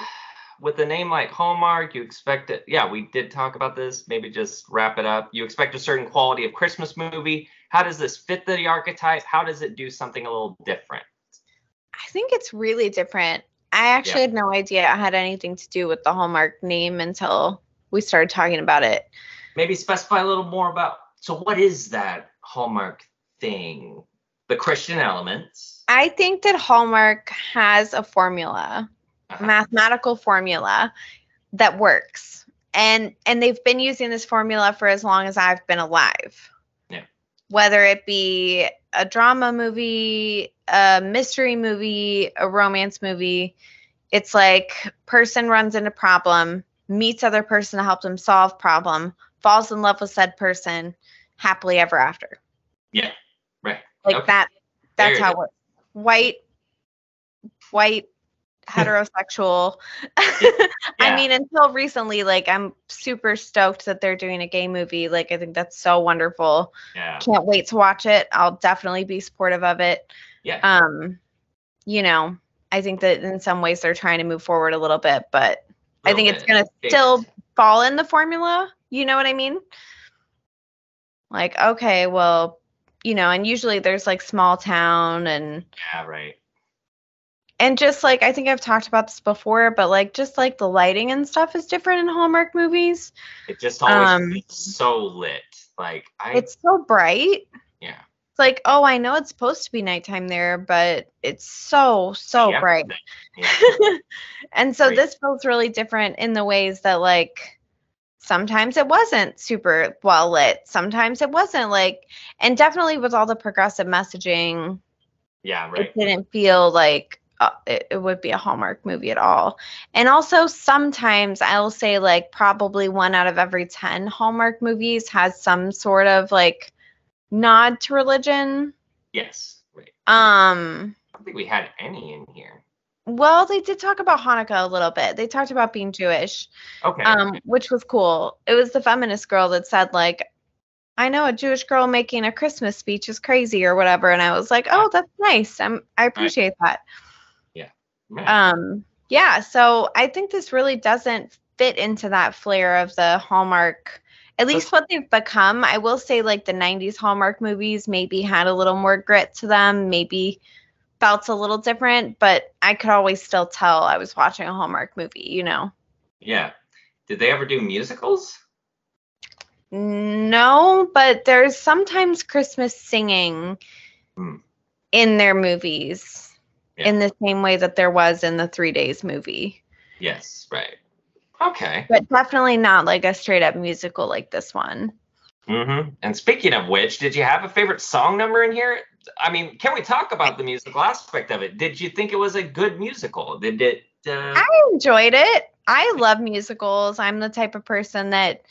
with a name like Hallmark, you expect it. Yeah, we did talk about this. Maybe just wrap it up. You expect a certain quality of Christmas movie. How does this fit the archetype? How does it do something a little different? I think it's really different. I actually Yeah. had no idea it had anything to do with the Hallmark name until we started talking about it. Maybe specify a little more about. So, what is that Hallmark thing? The Christian elements. I think that Hallmark has a formula, Uh-huh. mathematical formula that works. And and they've been using this formula for as long as I've been alive. Yeah. Whether it be a drama movie, a mystery movie, a romance movie, it's like person runs into problem, meets other person to help them solve problem, falls in love with said person, happily ever after. Yeah. Right. Like Okay. that that's it how it works. White, white, heterosexual. Yeah. I mean, until recently, like I'm super stoked that they're doing a gay movie. Like I think that's so wonderful. Yeah. Can't wait to watch it. I'll definitely be supportive of it. Yeah. Um, you know, I think that in some ways they're trying to move forward a little bit, but I think it's gonna Big. still fall in the formula. You know what I mean? Like, okay, well, you know, and usually there's like small town and Yeah. Right. and just like I think I've talked about this before, but like just like the lighting and stuff is different in Hallmark movies. It just always Um, so lit. Like I. It's so bright. yeah. It's like, oh, I know it's supposed to be nighttime there, but it's so so Yeah, bright. Yeah. and so Right. this feels really different in the ways that like sometimes it wasn't super well lit sometimes it wasn't like and definitely with all the progressive messaging Yeah. Right. it didn't feel like uh, it, it would be a hallmark movie at all and also sometimes i'll say like probably one out of every 10 hallmark movies has some sort of like nod to religion Yes. Right. um I don't think we had any in here. Well they did talk about hanukkah a little bit they talked about being jewish Okay. um, which was cool. It was the feminist girl that said like, "I know a Jewish girl making a Christmas speech is crazy" or whatever, and I was like, "Oh, that's nice. I'm I appreciate that." Right. Um, yeah. So I think this really doesn't fit into that flair of the Hallmark. At least what they've become. I will say, like the '90s Hallmark movies, maybe had a little more grit to them. Maybe felt a little different, but I could always still tell I was watching a Hallmark movie. You know. yeah. Did they ever do musicals? No, but there's sometimes Christmas singing Hmm. in their movies Yeah. in the same way that there was in the Three Days movie, Yes. Right. Okay. but definitely not like a straight up musical like this one. Mm-hmm. And speaking of which, did you have a favorite song number in here? I mean, can we talk about the musical aspect of it? Did you think it was a good musical? Did it? Uh, I enjoyed it. I love musicals. I'm the type of person that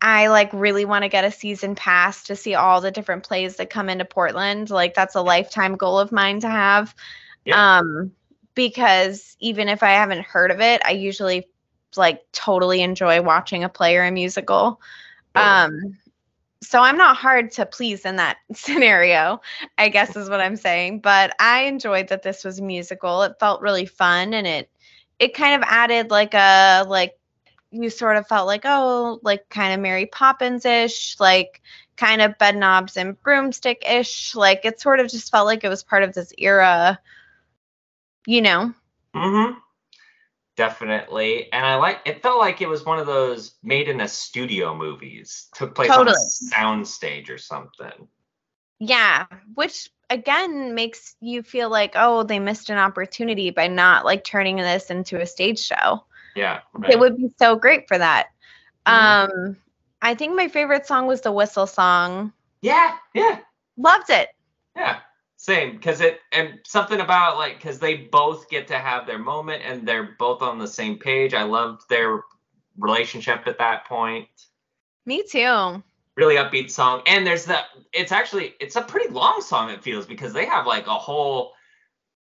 I like really want to get a season pass to see all the different plays that come into Portland. Like that's a lifetime goal of mine to have. Yeah. Um because even if I haven't heard of it, I usually like totally enjoy watching a play or a musical. Um so I'm not hard to please in that scenario, I guess is what I'm saying. But I enjoyed that this was musical. It felt really fun and it it kind of added like a like you sort of felt like oh like kind of Mary Poppins ish, like kind of Bedknobs and Broomstick ish. Like it sort of just felt like it was part of this era, you know. Mm-hmm. Definitely. And I like it felt like it was one of those made in a studio movies. Took place Totally. on a sound stage or something. Yeah, which again makes you feel like oh they missed an opportunity by not like turning this into a stage show. Yeah. Right. It would be so great for that. Mhm. Um I think my favorite song was the whistle song. yeah, yeah, Loved it. yeah. Same. Because it and something about like because they both get to have their moment and they're both on the same page. I loved their relationship at that point. Me too. really upbeat song and there's that it's actually it's a pretty long song it feels because they have like a whole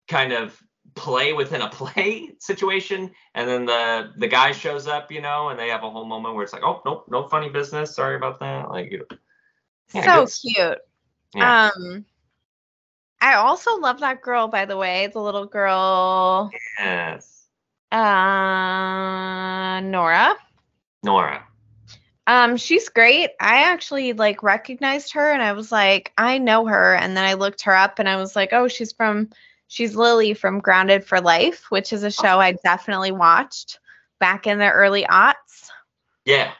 kind of play within a play situation and then the the guy shows up you know and they have a whole moment where it's like oh nope no funny business sorry about that like you Yeah, so cute. Yeah. Um I also love that girl by the way, the little girl yes uh Nora. nora Um, she's great. I actually like recognized her and I was like, I know her. And then I looked her up and I was like, oh, she's from she's Lily from Grounded for Life, which is a show I definitely watched back in the early aughts. yeah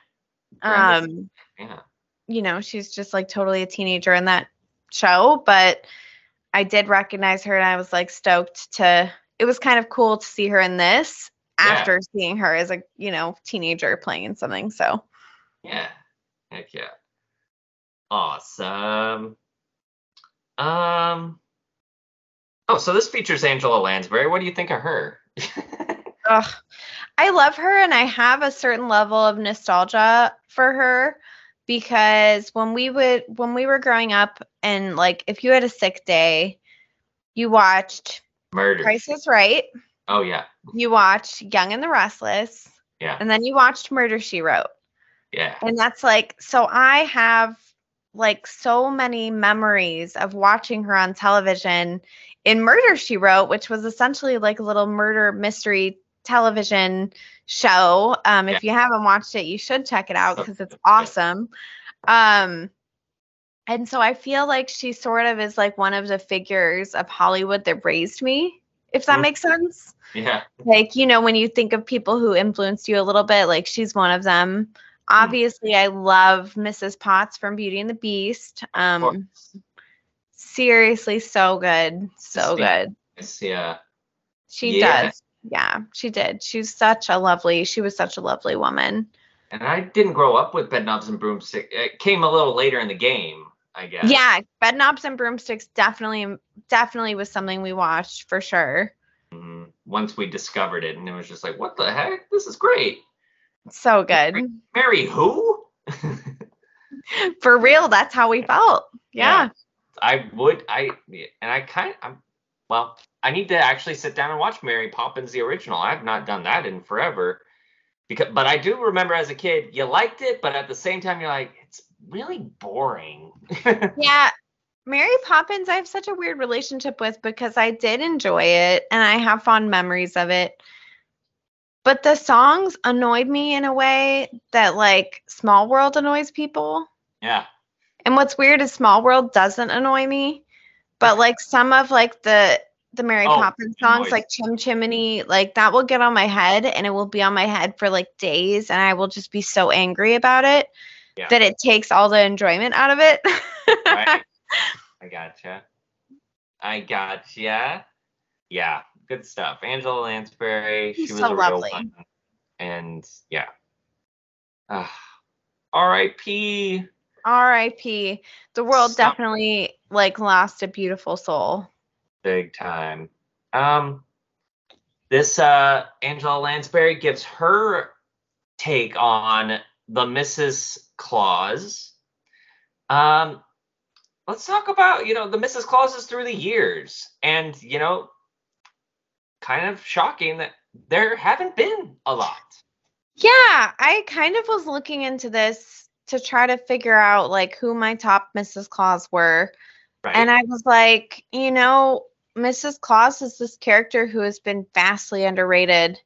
Um, yeah you know, she's just like totally a teenager in that show, but I did recognize her and I was like stoked to it was kind of cool to see her in this Yeah. after seeing her as a, you know, teenager playing in something. So yeah heck yeah awesome um oh so this features angela lansbury what do you think of her Ugh. I love her and I have a certain level of nostalgia for her because when we would when we were growing up and like if you had a sick day, you watched murder. Price is Right, oh yeah. You watched Young and the Restless, yeah. And then you watched Murder She Wrote. yeah. And that's like so I have like so many memories of watching her on television in Murder She Wrote, which was essentially like a little murder mystery television show. Um, if you haven't watched it, you should check it out because it's awesome. Um, and so I feel like she sort of is like one of the figures of Hollywood that raised me, if that Mhm. makes sense. Yeah. Like you know when you think of people who influenced you a little bit like she's one of them. Obviously i love mrs potts from beauty and the beast. Um seriously so good so good. Yeah. She Yeah. does yeah she did. She's such a lovely she was such a lovely woman. And i didn't grow up with bedknobs and broomsticks. it came a little later in the game i guess. Yeah bed knobs and broomsticks definitely definitely was something we watched for sure. Mhm. once we discovered it and it was just like what the heck? This is great. So good. Mary who? For real that's how we felt. Yeah, Yeah. i would i and i kind of i'm well i need to actually sit down and watch mary poppins the original i've not done that in forever because but i do remember as a kid you liked it but at the same time you're like it's really boring Yeah. Mary Poppins, I have such a weird relationship with because I did enjoy it and I have fond memories of it. But the songs annoyed me in a way that like Small World annoys people. yeah And what's weird is Small World doesn't annoy me, but like some of like the the Mary Oh, Poppins songs annoys like Chim Chimney, like that will get on my head and it will be on my head for like days and I will just be so angry about it Yeah. that it takes all the enjoyment out of it. right? I gotcha. I gotcha. Yeah, good stuff. Angela Lansbury, she was so a real lovely. one. And yeah. Uh, R.I.P. R.I.P. The world Stop. definitely like lost a beautiful soul. Big time. Um, this uh, Angela Lansbury gives her take on the Mrs. Claus. Um, let's talk about you know the Mrs. Clauses through the years, and you know, kind of shocking that there haven't been a lot. Yeah, I kind of was looking into this to try to figure out like who my top Mrs. Claus were. Right. And I was like, you know, Mrs. Claus is this character who has been vastly underrated.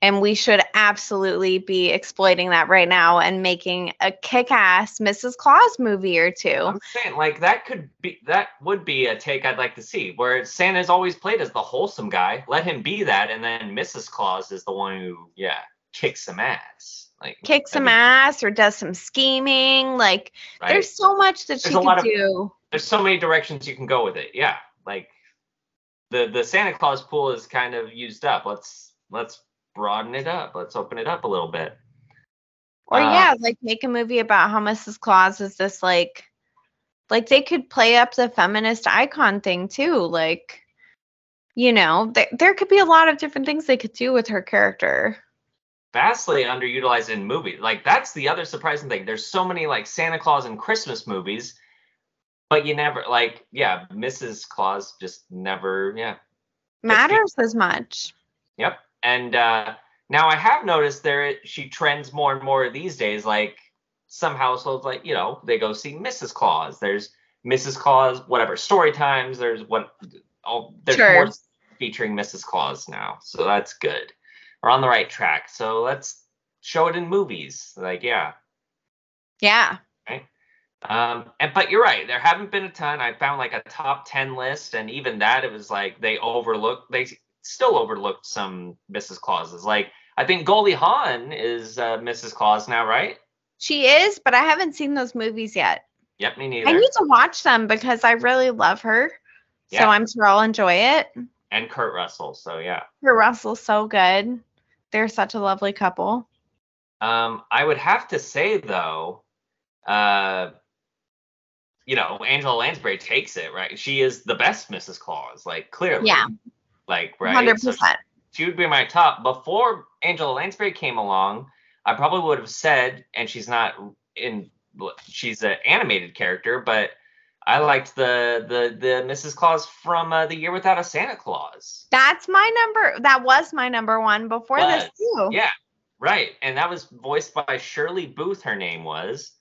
And we should absolutely be exploiting that right now and making a kick ass Mrs. Claus movie or two. I'm saying like that could be that would be a take I'd like to see where Santa's always played as the wholesome guy. Let him be that, and then Mrs. Claus is the one who yeah kicks some ass. Like Kicks I some mean, ass or does some scheming. Like, right? there's so much that she There's could of- do. there's so many directions you can go with it. Yeah, like the the Santa Claus pool is kind of used up. Let's let's broaden it up. Let's open it up a little bit. Or Uh, yeah, like make a movie about how Mrs. Claus is this like like they could play up the feminist icon thing too. Like you know, th- there could be a lot of different things they could do with her character. Vastly underutilized in movies. Like that's the other surprising thing. There's so many like Santa Claus and Christmas movies, but you never like yeah, Mrs. Claus just never yeah. Matters as much. Yep. And uh now I have noticed there she trends more and more these days. Like some households, like you know, they go see Mrs. Claus. There's Mrs. Claus, whatever story times. There's what all there's Sure. more featuring Mrs. Claus now, so that's good. We're on the right track. So let's show it in movies. Like yeah. Yeah. Um, and but you're right. There haven't been a ton. I found like a top ten list, and even that, it was like they overlooked. They still overlooked some Mrs. Clauses. Like I think Goldie Hawn is uh, Mrs. Claus now, right? She is, but I haven't seen those movies yet. Yep, me neither. I need to watch them because I really love her. Yeah. So I'm sure I'll enjoy it. and Kurt Russell. So yeah. Kurt Russell's so good. They're such a lovely couple. Um, I would have to say though, uh, you know, Angela Lansbury takes it right. She is the best Mrs. Claus, like clearly. Yeah. Like right. Hundred So percent. she would be my top. Before Angela Lansbury came along, I probably would have said, and she's not in. She's an animated character, but I liked the the the Mrs. Claus from uh, the Year Without a Santa Claus. That's my number. That was my number one before this too. Yeah, right. And that was voiced by Shirley Booth. Her name was.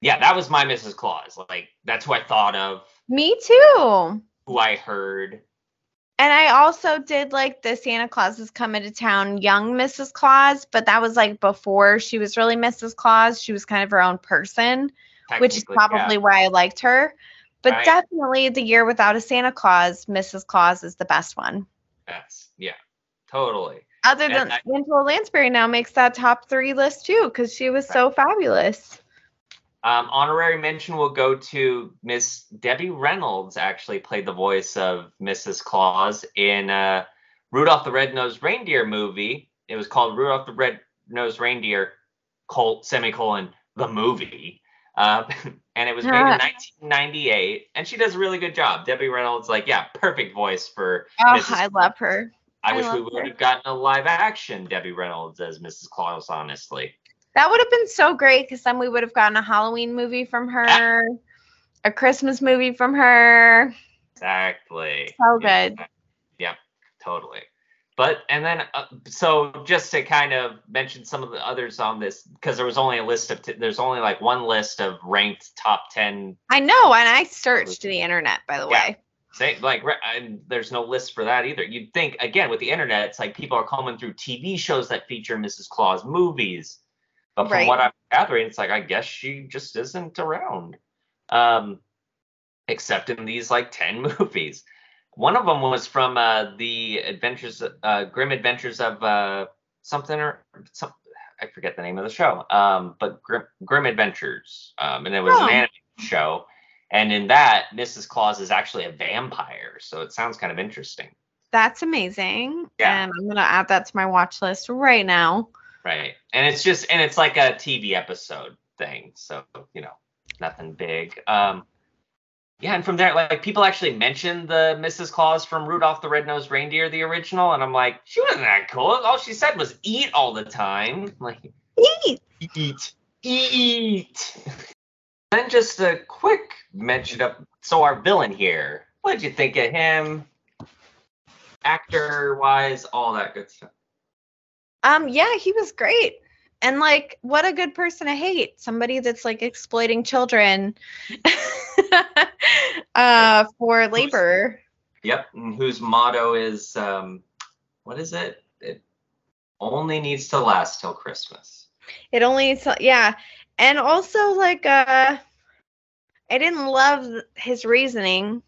Yeah, that was my Mrs. Claus. Like that's who I thought of, Me too. who I heard. And I also did like the Santa Claus is coming to town young Mrs. Claus, but that was like before she was really Mrs. Claus. She was kind of her own person, which is technically, yeah. probably why I liked her. But Right. definitely the year without a Santa Claus, Mrs. Claus is the best one. Yes, yeah, totally. Other than I- Angela Lansbury now makes that top three list too, because she was so fabulous. Um, honorary mention will go to Miss Debbie Reynolds. Actually, played the voice of Mrs. Claus in uh, Rudolph the Red-Nosed Reindeer movie. It was called Rudolph the Red-Nosed Reindeer: col- semicolon the movie, uh, and it was made in Ah. 1998. And she does a really good job. Debbie Reynolds, like, yeah, perfect voice for. Oh, Mrs. I love her. I, I wish we would have gotten a live action Debbie Reynolds as Mrs. Claus. Honestly, That would have been so great because then we would have gotten a Halloween movie from her, a Christmas movie from her. Exactly. So Yeah. good. Yeah, totally. But and then uh, so just to kind of mention some of the others on this because there was only a list of t- there's only like one list of ranked top 10 I know, and I searched the internet, by the Yeah. way. say like and there's no list for that either. You'd think again with the internet it's like people are combing through TV shows that feature Mrs. Claus movies. But from Right. what I'm gathering it's like I guess she just isn't around. Um except in these like 10 movies. One of them was from uh, the Adventures, uh, Grim Adventures of uh, something or some, I forget the name of the show, um, but Grim, Grim Adventures, um, and it was Oh. an animated show. And in that, Mrs. Claus is actually a vampire, so it sounds kind of interesting, That's amazing. Yeah. And I'm going to add that to my watch list right now. right? And it's just, and it's like a TV episode thing, so you know, nothing big. Um, yeah, and from there, like people actually mentioned the Mrs. Claus from Rudolph the Red-Nosed Reindeer, the original, and I'm like, she wasn't that cool. All she said was eat all the time. Like Eat. eat. eat. then just a quick mention of so our villain here. What did you think of him? Actor wise, all that good stuff. Um, yeah, he was great. And like, what a good person to hate. Somebody that's like exploiting children uh for labor. Yep, and whose motto is um what is it? It only needs to last till Christmas. It only so yeah. And also like uh I didn't love his reasoning.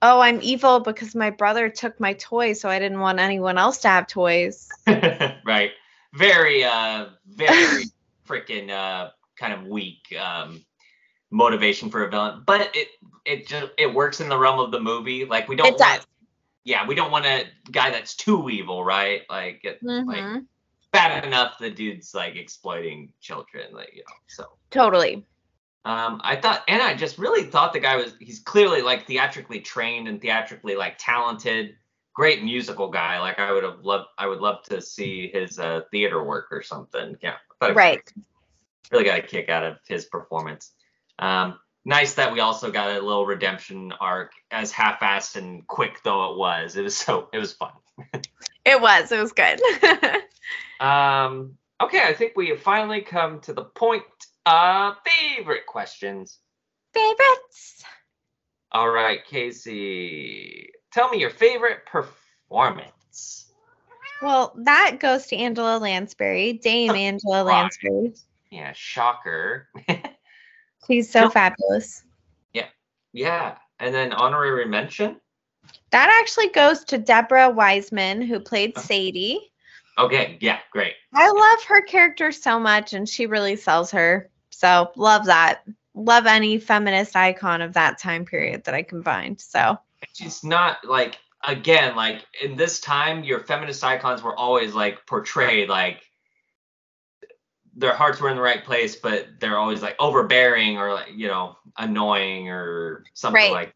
Oh, I'm evil because my brother took my toys, so I didn't want anyone else to have toys. right. Very uh very freaking uh kind of weak um motivation for a villain. But it it just it works in the realm of the movie. Like we don't It want does. yeah, we don't want a guy that's too evil, right? Like it, like Mhm. bad enough the dude's like exploiting children, like you know. So Totally. um I thought and I just really thought the guy was he's clearly like theatrically trained and theatrically like talented. Great musical guy. Like I would have loved I would love to see his uh theater work or something. Yeah. I thought it Right. really got a kick out of his performance. Um, nice that we also got a little redemption arc, as half-assed and quick though it was. It was so it was fun. It was. It was good. Um, okay, I think we have finally come to the point of favorite questions. Favorites. All right, Casey, tell me your favorite performance. Well, that goes to Angela Lansbury, Dame oh, Angela Lansbury. Yeah, shocker. She's so fabulous. yeah, Yeah. and then honorary mention. That actually goes to Deborah Wiseman, who played Oh. Sadie. Okay, yeah, great. I love her character so much, and she really sells her. So love that. Love any feminist icon of that time period that I can find. So she's not like again like in this time your feminist icons were always like portrayed like their hearts were in the right place but they're always like overbearing or like you know annoying or something Right. like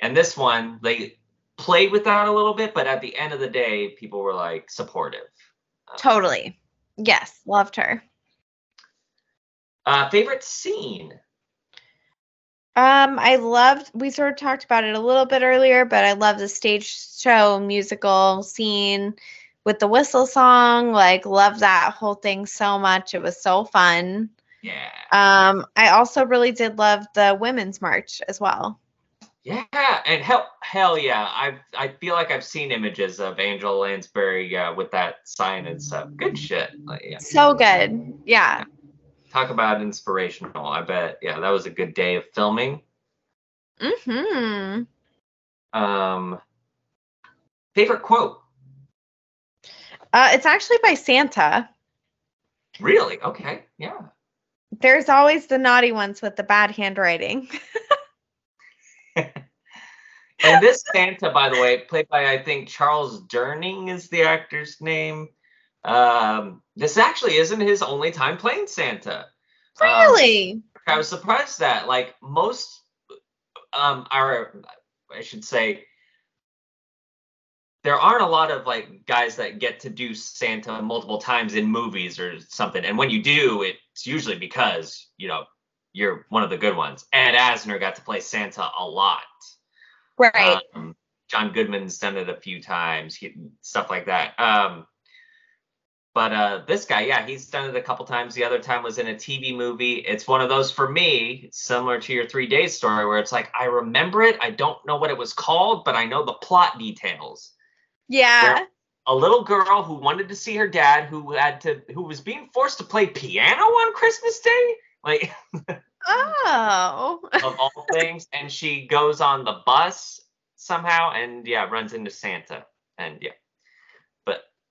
and this one they played with that a little bit but at the end of the day people were like supportive totally. Yes, loved her. uh favorite scene Um, I loved we sort of talked about it a little bit earlier, but I love the stage show musical scene with the whistle song. Like love that whole thing so much. It was so fun. yeah Um, I also really did love the women's march as well. Yeah, and hell, hell yeah! I I feel like I've seen images of Angela Lansbury uh, with that sign and stuff. Good shit. Like, yeah. So good. Yeah. Talk about inspirational. I bet. Yeah, that was a good day of filming. Mm-hmm. Um, favorite quote? Uh, it's actually by Santa. Really? Okay. Yeah. There's always the naughty ones with the bad handwriting. And this Santa, by the way, played by I think Charles Durning is the actor's name. Um, this actually isn't his only time playing Santa. Um, really? I was surprised that like most um are I should say there aren't a lot of like guys that get to do Santa multiple times in movies or something. And when you do, it's usually because, you know, you're one of the good ones. Ed Asner got to play Santa a lot. right. Um, John Goodman's done it a few times, he, stuff like that. Um, but uh, this guy, yeah, he's done it a couple times. The other time was in a TV movie. It's one of those for me, similar to your Three Days story, where it's like I remember it. I don't know what it was called, but I know the plot details. yeah. A little girl who wanted to see her dad, who had to, who was being forced to play piano on Christmas Day, like Oh. of all things, and she goes on the bus somehow, and yeah, runs into Santa, and yeah,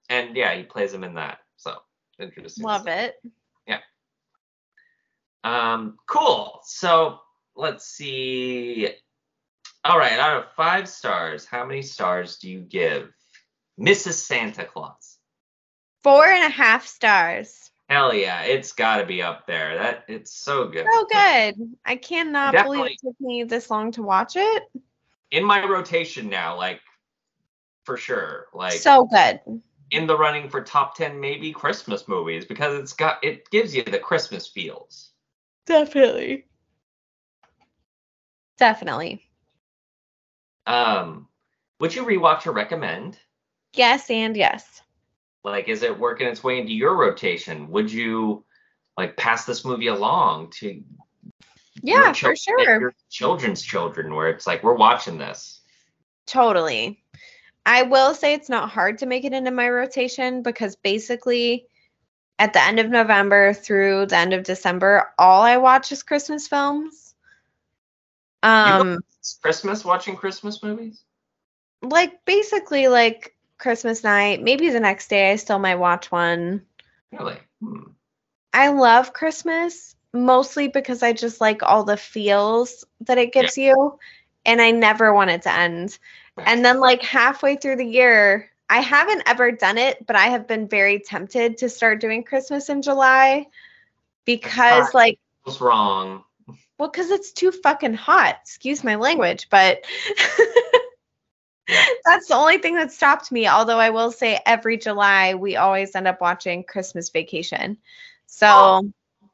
and yeah, he plays him in that. So interesting. Love it. Yeah. Um, cool. So let's see. All right, out of five stars, how many stars do you give Mrs. Santa Claus? Four and a half stars. Hell yeah, it's got to be up there. That it's so good. So good. I cannot believe it took me this long to watch it. In my rotation now, like for sure. Like so good. In the running for top 10 maybe Christmas movies because it's got it gives you the Christmas feels. Definitely. Definitely. Um, would you rewatch or recommend? Yes, and yes. Like, is it working its way into your rotation? Would you like pass this movie along to Yeah, your for sure. your children's children, where it's like we're watching this? Totally. I will say it's not hard to make it into my rotation because basically at the end of November through the end of December, all I watch is Christmas films. Um Christmas watching Christmas movies. like basically like Christmas night, maybe the next day I still might watch one. Really? Hmm. I love Christmas mostly because I just like all the feels that it gives you and I never want it to end. And then like halfway through the year, I haven't ever done it, but I have been very tempted to start doing Christmas in July because like What's wrong? well cuz it's too fucking hot. Excuse my language, but That's the only thing that stopped me. Although I will say every July we always end up watching Christmas Vacation. So Oh,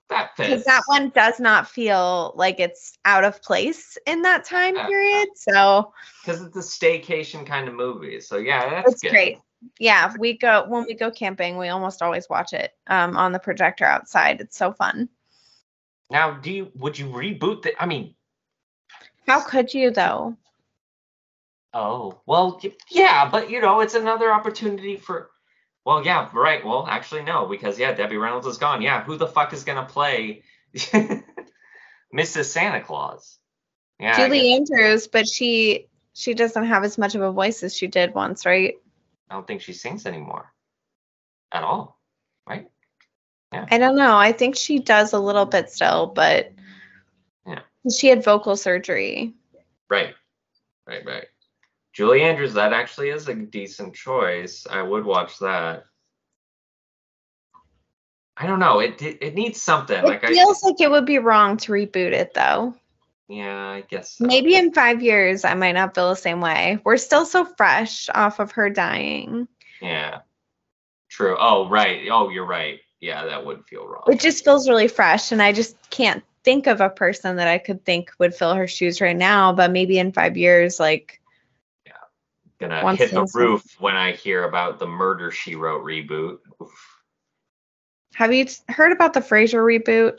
That fits. because that one does not feel like it's out of place in that time Yeah. period. So because it's a staycation kind of movie. So yeah, that's it's good. great. Yeah, we go when we go camping, we almost always watch it um, on the projector outside. It's so fun. Now, do you would you reboot the? I mean, How could you though? oh well, yeah, but you know, it's another opportunity for. Well, yeah, right. Well, actually, no, because yeah, Debbie Reynolds is gone. Yeah, who the fuck is gonna play Mrs. Santa Claus? Yeah, Julie Andrews, but she she doesn't have as much of a voice as she did once, right? I don't think she sings anymore, at all. Right? Yeah. I don't know. I think she does a little bit still, but Yeah. she had vocal surgery. Right. Right. Right. Julie Andrews, that actually is a decent choice. I would watch that. I don't know. It it, it needs something. It like feels like it would be wrong to reboot it though. Yeah, I guess. so. Maybe in five years I might not feel the same way. We're still so fresh off of her dying. Yeah. True. Oh, right. Oh, you're right. Yeah, that would feel wrong. It just feels really fresh, and I just can't think of a person that I could think would fill her shoes right now. But maybe in five years, like gonna once hit the roof when I hear about the Murder She Wrote reboot. Oof. have you heard about the Frasier reboot?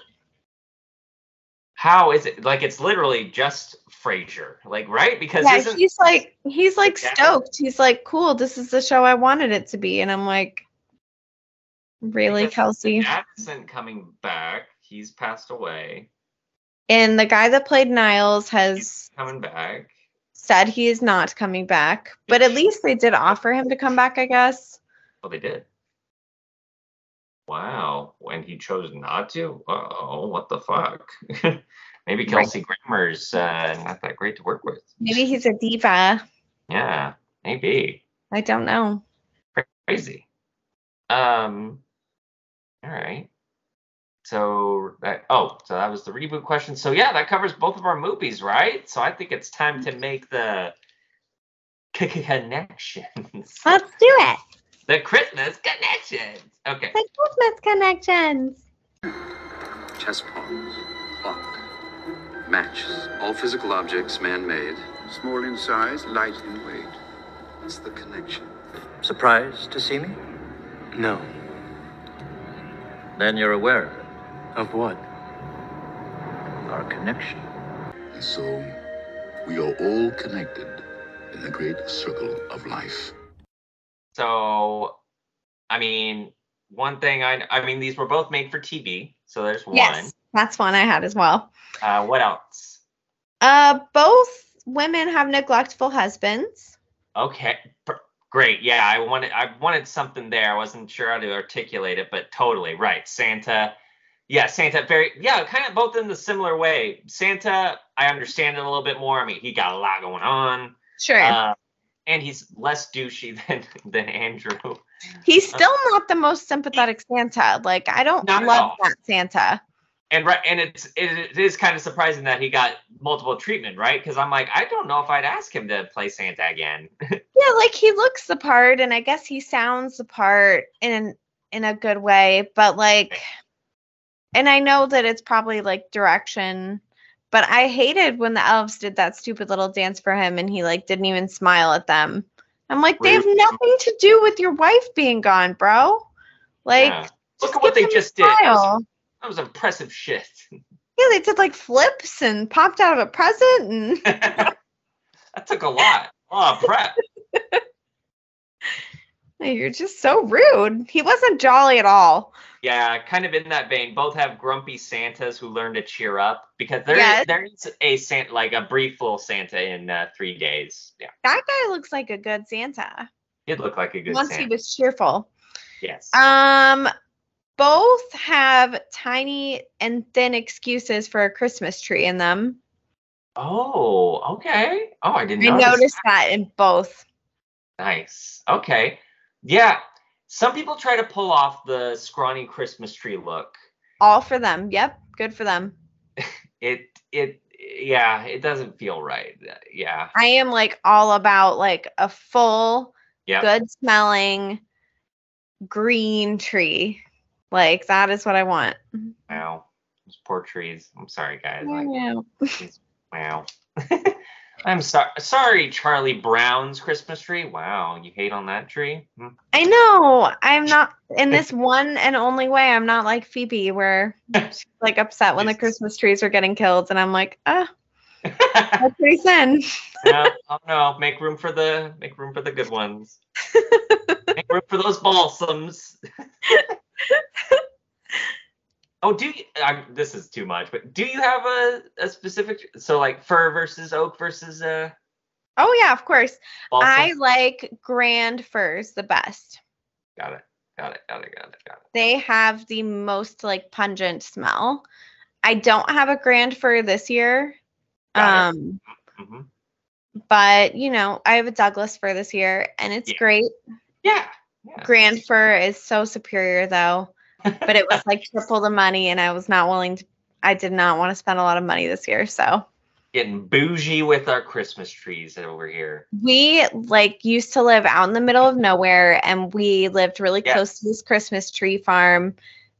How is it? Like it's literally just Frasier, like right? Because Yeah, he's like he's like stoked. He's like, cool, this is the show I wanted it to be. And I'm like, really, Kelsey? isn't coming back. He's passed away. And the guy that played Niles He's has coming back. Said he is not coming back. But at least they did offer him to come back, I guess. Well, they did. Wow. When he chose not to? Oh, what the fuck? Maybe Right. Kelsey Grammer's uh, not that great to work with. Maybe he's a diva. Yeah, maybe. I don't know. Crazy. Um. All right. So that oh, so that was the reboot question. So yeah, that covers both of our movies, right? So I think it's time to make the connections. Let's do it. The Christmas connections. Okay. The Christmas connections. Chess pawns, clock, matches, all physical objects man-made. Small in size, light in weight. What's the connection? Surprised to see me? No. Then you're aware of what? Our connection. And so, we are all connected in the great circle of life. So, I mean, one thing I I mean these were both made for TV, so there's one. Yes, that's one I had as well. Uh, what else? Uh, both women have neglectful husbands. Okay, great. Yeah, I wanted I wanted something there. I wasn't sure how to articulate it, but totally right. Santa, yeah, Santa. Very yeah, kind of both in the similar way. Santa, I understand it a little bit more. I mean, he got a lot going on, Sure. uh, and he's less douchey than than Andrew. He's still not the most sympathetic Santa. Like I don't love that Santa. and right, and it's it, it is kind of surprising that he got multiple treatment, right? Because I'm like, I don't know if I'd ask him to play Santa again. Yeah, like he looks the part, and I guess he sounds the part in in a good way. But like, and I know that it's probably like direction, but I hated when the elves did that stupid little dance for him, and he like didn't even smile at them. I'm like, they have nothing to do with your wife being gone, bro. Like, Yeah. Look at what they just did. That was, that was impressive shit. Yeah, they did like flips and popped out of a present, and that took a lot. A lot of prep. you're just so rude. He wasn't jolly at all. Yeah, kind of in that vein. Both have grumpy Santas who learn to cheer up because there Yes. there is a Santa like a brief little Santa in uh, three days. Yeah, That guy looks like a good Santa. he'd look like a good Once Santa. he was cheerful. yes. Um, both have tiny and thin excuses for a Christmas tree in them. oh, okay. Oh, I didn't I notice. noticed that in both. Nice. Okay. Yeah. Some people try to pull off the scrawny Christmas tree look. All for them. Yep, good for them. It it yeah, it doesn't feel right. Yeah. I am like all about like a full, Yeah. good smelling green tree. Like that is what I want. Wow. Those poor trees. I'm sorry, guys. Like, Yeah. Wow. I'm sorry. Sorry, Charlie Brown's Christmas tree. Wow, you hate on that tree? Hmm. I know. I'm not in this one and only way. I'm not like Phoebe, where she's like upset when the Christmas trees are getting killed, and I'm like, ah, that's pretty thin. no, oh no, make room for the make room for the good ones. make room for those balsams. Oh, do you? I, this is too much, but do you have a, a specific? So like fir versus oak versus uh Oh yeah, of course. balsam. I like grand firs the best. got it. Got it. Got it. Got it. Got it. They have the most like pungent smell. I don't have a grand fir this year. Got Um, hmm but you know, I have a Douglas fir this year and it's Yeah. great. Yeah. Yeah. Grand fir is so superior though. But it was like triple the money and I was not willing to I did not want to spend a lot of money this year. So Getting bougie with our Christmas trees over here. we like used to live out in the middle of nowhere and we lived really Yeah. close to this christmas tree farm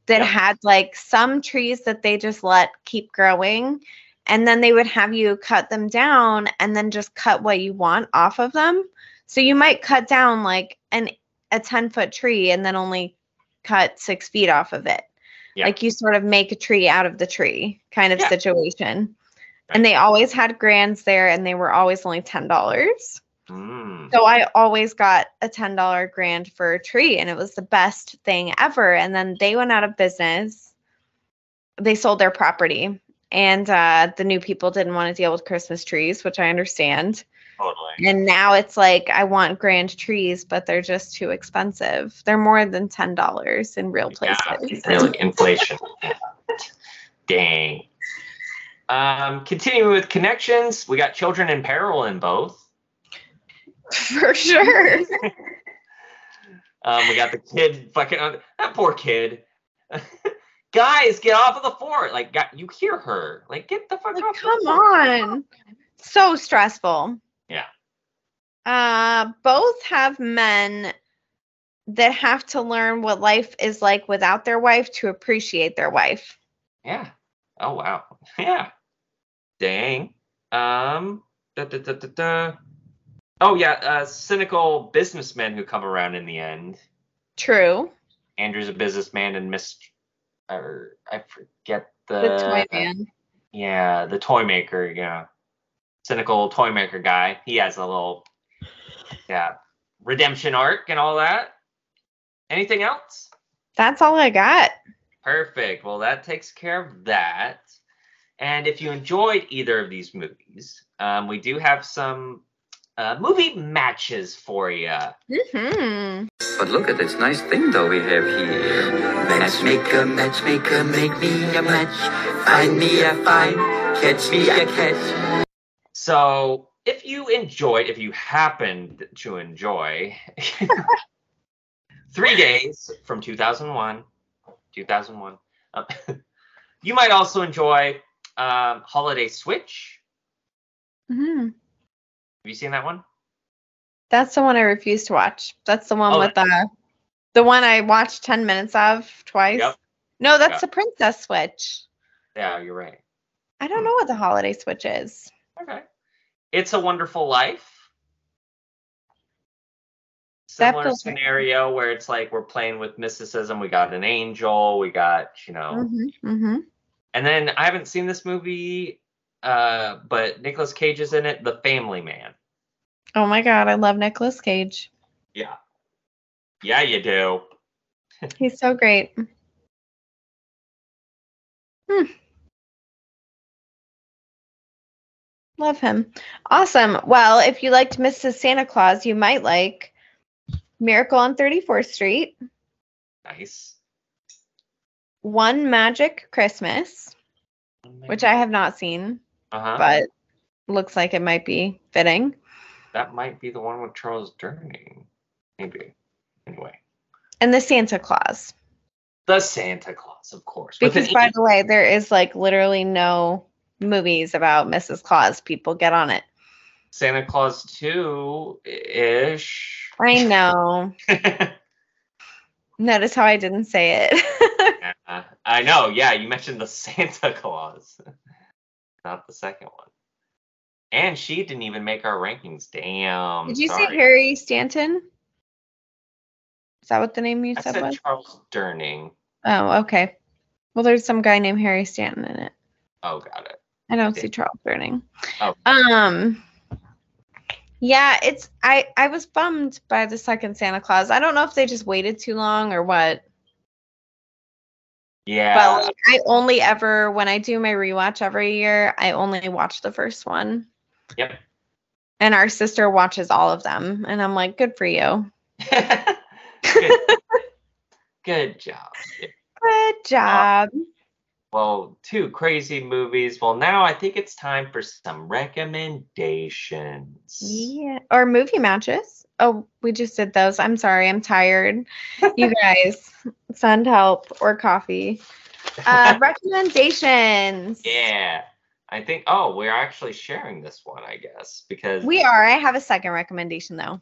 that Yeah. had like some trees that they just let keep growing and then they would have you cut them down and then just cut what you want off of them so you might cut down like an a 10 foot tree and then only cut six feet off of it Yeah. like you sort of make a tree out of the tree kind of Yeah. situation Right. and they always had grands there and they were always only ten dollars Mm. so I always got a $10 grand for a tree and it was the best thing ever. And then they went out of business. They sold their property and uh, the new people didn't want to deal with Christmas trees, which I understand. Totally. And now it's like I want grand trees, but they're just too expensive. They're more than $10 in real places. Yeah, really, inflation. Dang. Um, continuing with connections, we got children in peril in both. For sure. Um, we got the kid fucking on that poor kid. Guys, get off of the fort! Like, got, you hear her? Like, get the fuck Like, off. the come on. So stressful. Yeah. Uh, both have men that have to learn what life is like without their wife to appreciate their wife. Yeah. Oh wow. Yeah. Dang. Um. Da, da, da, da, da. Oh yeah. Uh, cynical businessmen who come around in the end. True. Andrew's a businessman and Miss, or I forget the, The toy man. Yeah, the toy maker. Yeah, cynical toy maker guy. He has a little, yeah, redemption arc and all that. Anything else? That's all I got. Perfect. Well, that takes care of that. And if you enjoyed either of these movies, um, we do have some uh, movie matches for you. hmm But look at this nice thing though we have here. Matchmaker, matchmaker, make me a match. Find me a find, catch me a catch. So, if you enjoyed, if you happened to enjoy Three Days from 2001, 2001, uh, You might also enjoy um, Holiday Switch. hmm Have you seen that one? That's the one I refuse to watch. That's the one Oh, with the the one I watched 10 minutes of twice. Yep. No, that's Yeah. the Princess Switch. Yeah, you're right. I don't Hmm. know what the holiday switch is. Okay. It's a Wonderful Life. Similar feels right. scenario where it's like we're playing with mysticism. We got an angel. We got you know, Mm-hmm. Mm-hmm. and then I haven't seen this movie, uh, but Nicolas Cage is in it. The Family Man. Oh my god, I love Nicolas Cage. Yeah. Yeah, you do. He's so great. Hmm. Love him. Awesome. Well, if you liked Mrs. Santa Claus, you might like Miracle on 34th Street, Nice. One Magic Christmas, which I have not seen, Uh-huh. but looks like it might be fitting. that might be the one with Charles Durning. Maybe. Anyway. And the Santa Claus. The Santa Claus, of course. Because by E. the way, there is like literally no movies about Mrs. Claus. People get on it. Santa Claus 2 ish. I know. Notice how I didn't say it. yeah, I know. Yeah, you mentioned the Santa Claus, not the second one. And she didn't even make our rankings. Damn. Did you sorry. say Harry Stanton? Is that what the name you I said said was? Charles Durning. Oh, okay. Well, there's some guy named Harry Stanton in it. Oh, got it. I don't see Charles Durning. Oh. Um. Yeah, it's I I was bummed by the second Santa Claus. I don't know if they just waited too long or what. Yeah. But like, I only ever when I do my rewatch every year, I only watch the first one. Yep. And our sister watches all of them, and I'm like, good for you. Good. Good job. Good job. Well, two crazy movies. Well, now I think it's time for some recommendations. Yeah. Or movie matches. Oh, we just did those. I'm sorry. I'm tired. You guys, send help or coffee. Uh, recommendations. Yeah. I think, oh, we're actually sharing this one, I guess, because. We are. I have a second recommendation though.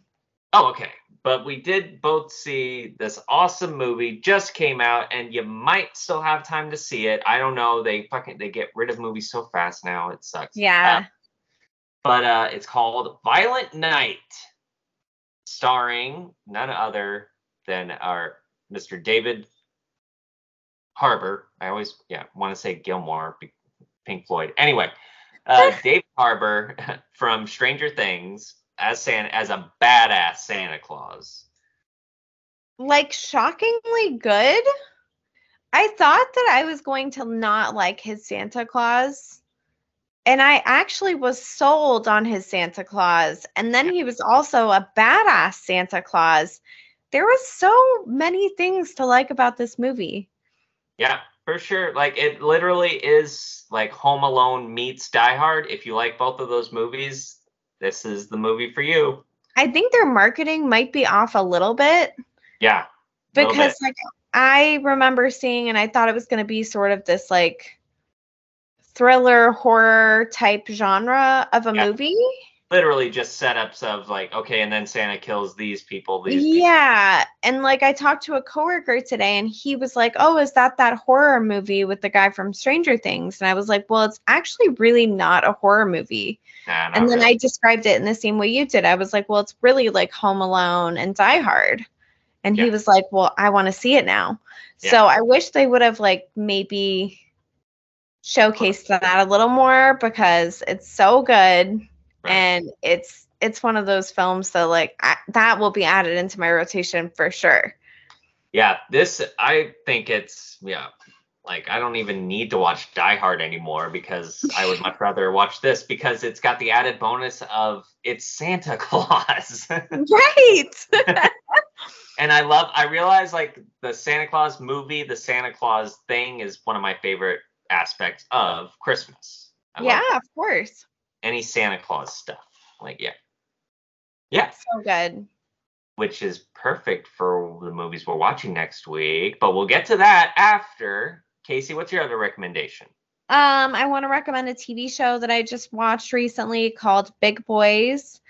Oh, okay. But we did both see this awesome movie just came out, and you might still have time to see it. I don't know. They fucking they get rid of movies so fast now. It sucks. Yeah. Uh, but uh, it's called Violent Night, starring none other than our Mr. David Harbour. I always yeah want to say Gilmour, Pink Floyd. Anyway, uh, David Harbour from Stranger Things as Santa as a badass Santa Claus. like shockingly good. I thought that I was going to not like his Santa Claus. And I actually was sold on his Santa Claus. And then he was also a badass Santa Claus. There was so many things to like about this movie. Yeah, for sure. Like it literally is like Home Alone meets Die Hard. If you like both of those movies, this is the movie for you. I think their marketing might be off a little bit Yeah. because bit. like I remember seeing and I thought it was going to be sort of this like thriller horror type genre of a Yeah. movie. Literally just setups of like, okay, and then Santa kills these people. These people. Yeah, and like I talked to a coworker today and he was like, "Oh, is that that horror movie with the guy from Stranger Things?" And I was like, "Well, it's actually really not a horror movie." Nah, and then really. I described it in the same way you did. I was like, "Well, it's really like Home Alone and Die Hard." And he was like, "Well, I want to see it now." Yeah. So I wish they would have like maybe showcased that a little more because it's so good Right. and it's it's one of those films that like I, that will be added into my rotation for sure. yeah, this I think it's yeah. Like I don't even need to watch Die Hard anymore because I would much rather watch this because it's got the added bonus of it's Santa Claus. Right. and I love I realize like the Santa Claus movie, the Santa Claus thing is one of my favorite aspects of Christmas. I yeah, of course. Any Santa Claus stuff. Like yeah. Yeah, So good. which is perfect for the movies we're watching next week, but we'll get to that after Casey, what's your other recommendation? Um, I want to recommend a TV show that I just watched recently called Big Boys.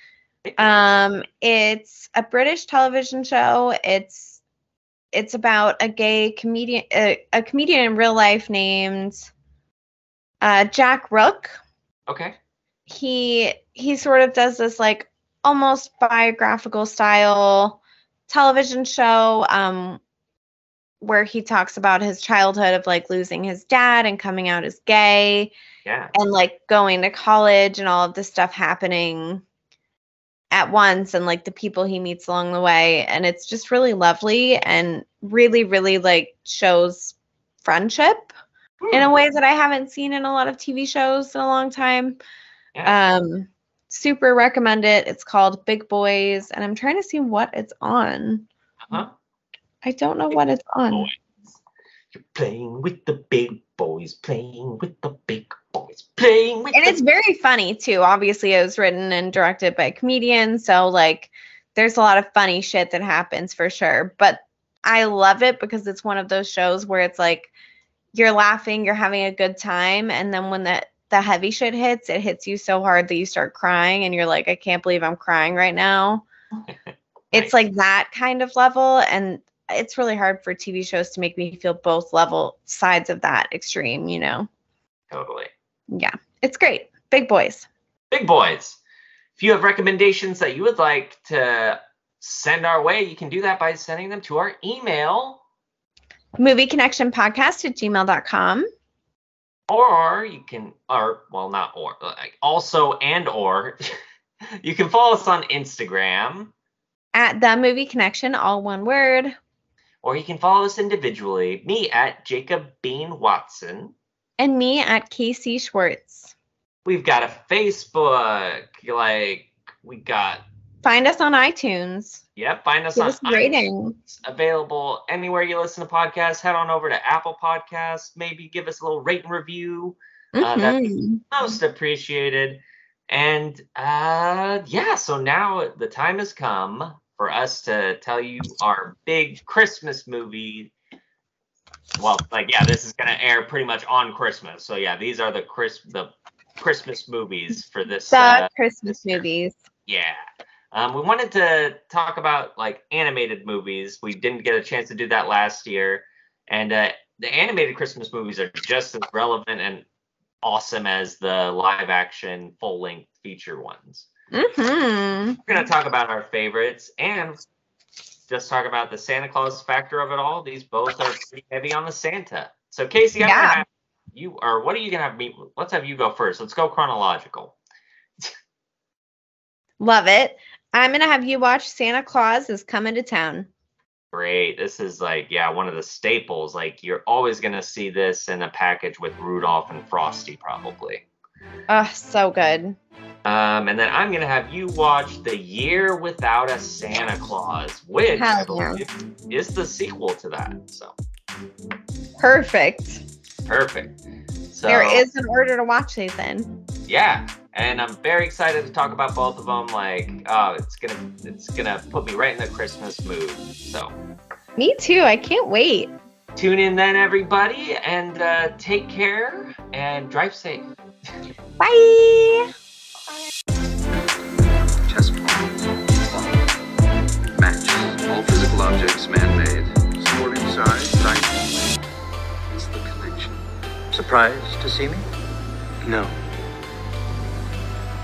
Um, it's a British television show. It's it's about a gay comedian, a, a comedian in real life named uh, Jack Rooke. Okay. He he sort of does this like almost biographical style television show um, where he talks about his childhood of like losing his dad and coming out as gay Yeah. and like going to college and all of this stuff happening at once and like the people he meets along the way and it's just really lovely and really really like shows friendship in a way that I haven't seen in a lot of TV shows in a long time. Yeah. Um super recommend it. It's called Big Boys and I'm trying to see what it's on. Uh-huh. I don't know what it's on. Boys. You're playing with the big boys, playing with the big boys, playing with and it's very funny too. Obviously, it was written and directed by comedians, so like there's a lot of funny shit that happens for sure. But I love it because it's one of those shows where it's like you're laughing, you're having a good time, and then when the the heavy shit hits, it hits you so hard that you start crying, and you're like, I can't believe I'm crying right now. It's like that kind of level, and it's really hard for TV shows to make me feel both level sides of that extreme. You know? Totally. Yeah, it's great. Big boys. Big boys. If you have recommendations that you would like to send our way, you can do that by sending them to our email, movie connection podcast at gmail.com or you can, or well, not or, like also and or you can follow us on Instagram, at the movie connection all one word or you can follow us individually. Me at Jacob Bean Watson. and me at casey schwartz We've got a Facebook, like we got. Find us on itunes Yep, find us give on us rating iTunes, available anywhere you listen to podcasts. Head on over to Apple Podcasts. Maybe give us a little rate and review. Uh, that'd be Mhm. most appreciated. And uh, yeah, so now the time has come for us to tell you our big Christmas movie. Well, like yeah, this is gonna air pretty much on Christmas. So yeah, these are the Chris the Christmas movies for this. the uh, christmas year. movies yeah. Um, we wanted to talk about like animated movies. We didn't get a chance to do that last year. And uh, the animated Christmas movies are just as relevant and awesome as the live action full length feature ones. hmm We're going to talk about our favorites and just talk about the Santa Claus factor of it all. These both are pretty heavy on the Santa. So, Casey, I'm Yeah. have you, are. what are you going to have me? Let's have you go first. Let's go chronological. love it i'm gonna have you watch santa claus is coming to town Great. This is like, yeah, one of the staples. Like, you're always going to see this in a package with Rudolph and Frosty, probably. oh so good Um, and then I'm going to have you watch The Year Without a Santa Claus, which yeah. believe is the sequel to that. So, perfect perfect. So, there is an order to watch these in yeah. And I'm very excited to talk about both of them. Like, oh, it's gonna, it's gonna put me right in the Christmas mood. So, me too i can't wait tune in then, everybody, and uh, take care and drive safe. bye Chess pawns, clock, matches, all physical objects man-made. Sporting size, dice. It's the connection. Surprised to see me? No.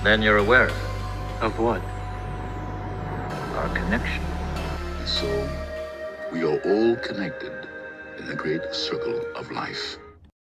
Then you're aware Of what? our connection. So, we are all connected in the great circle of life.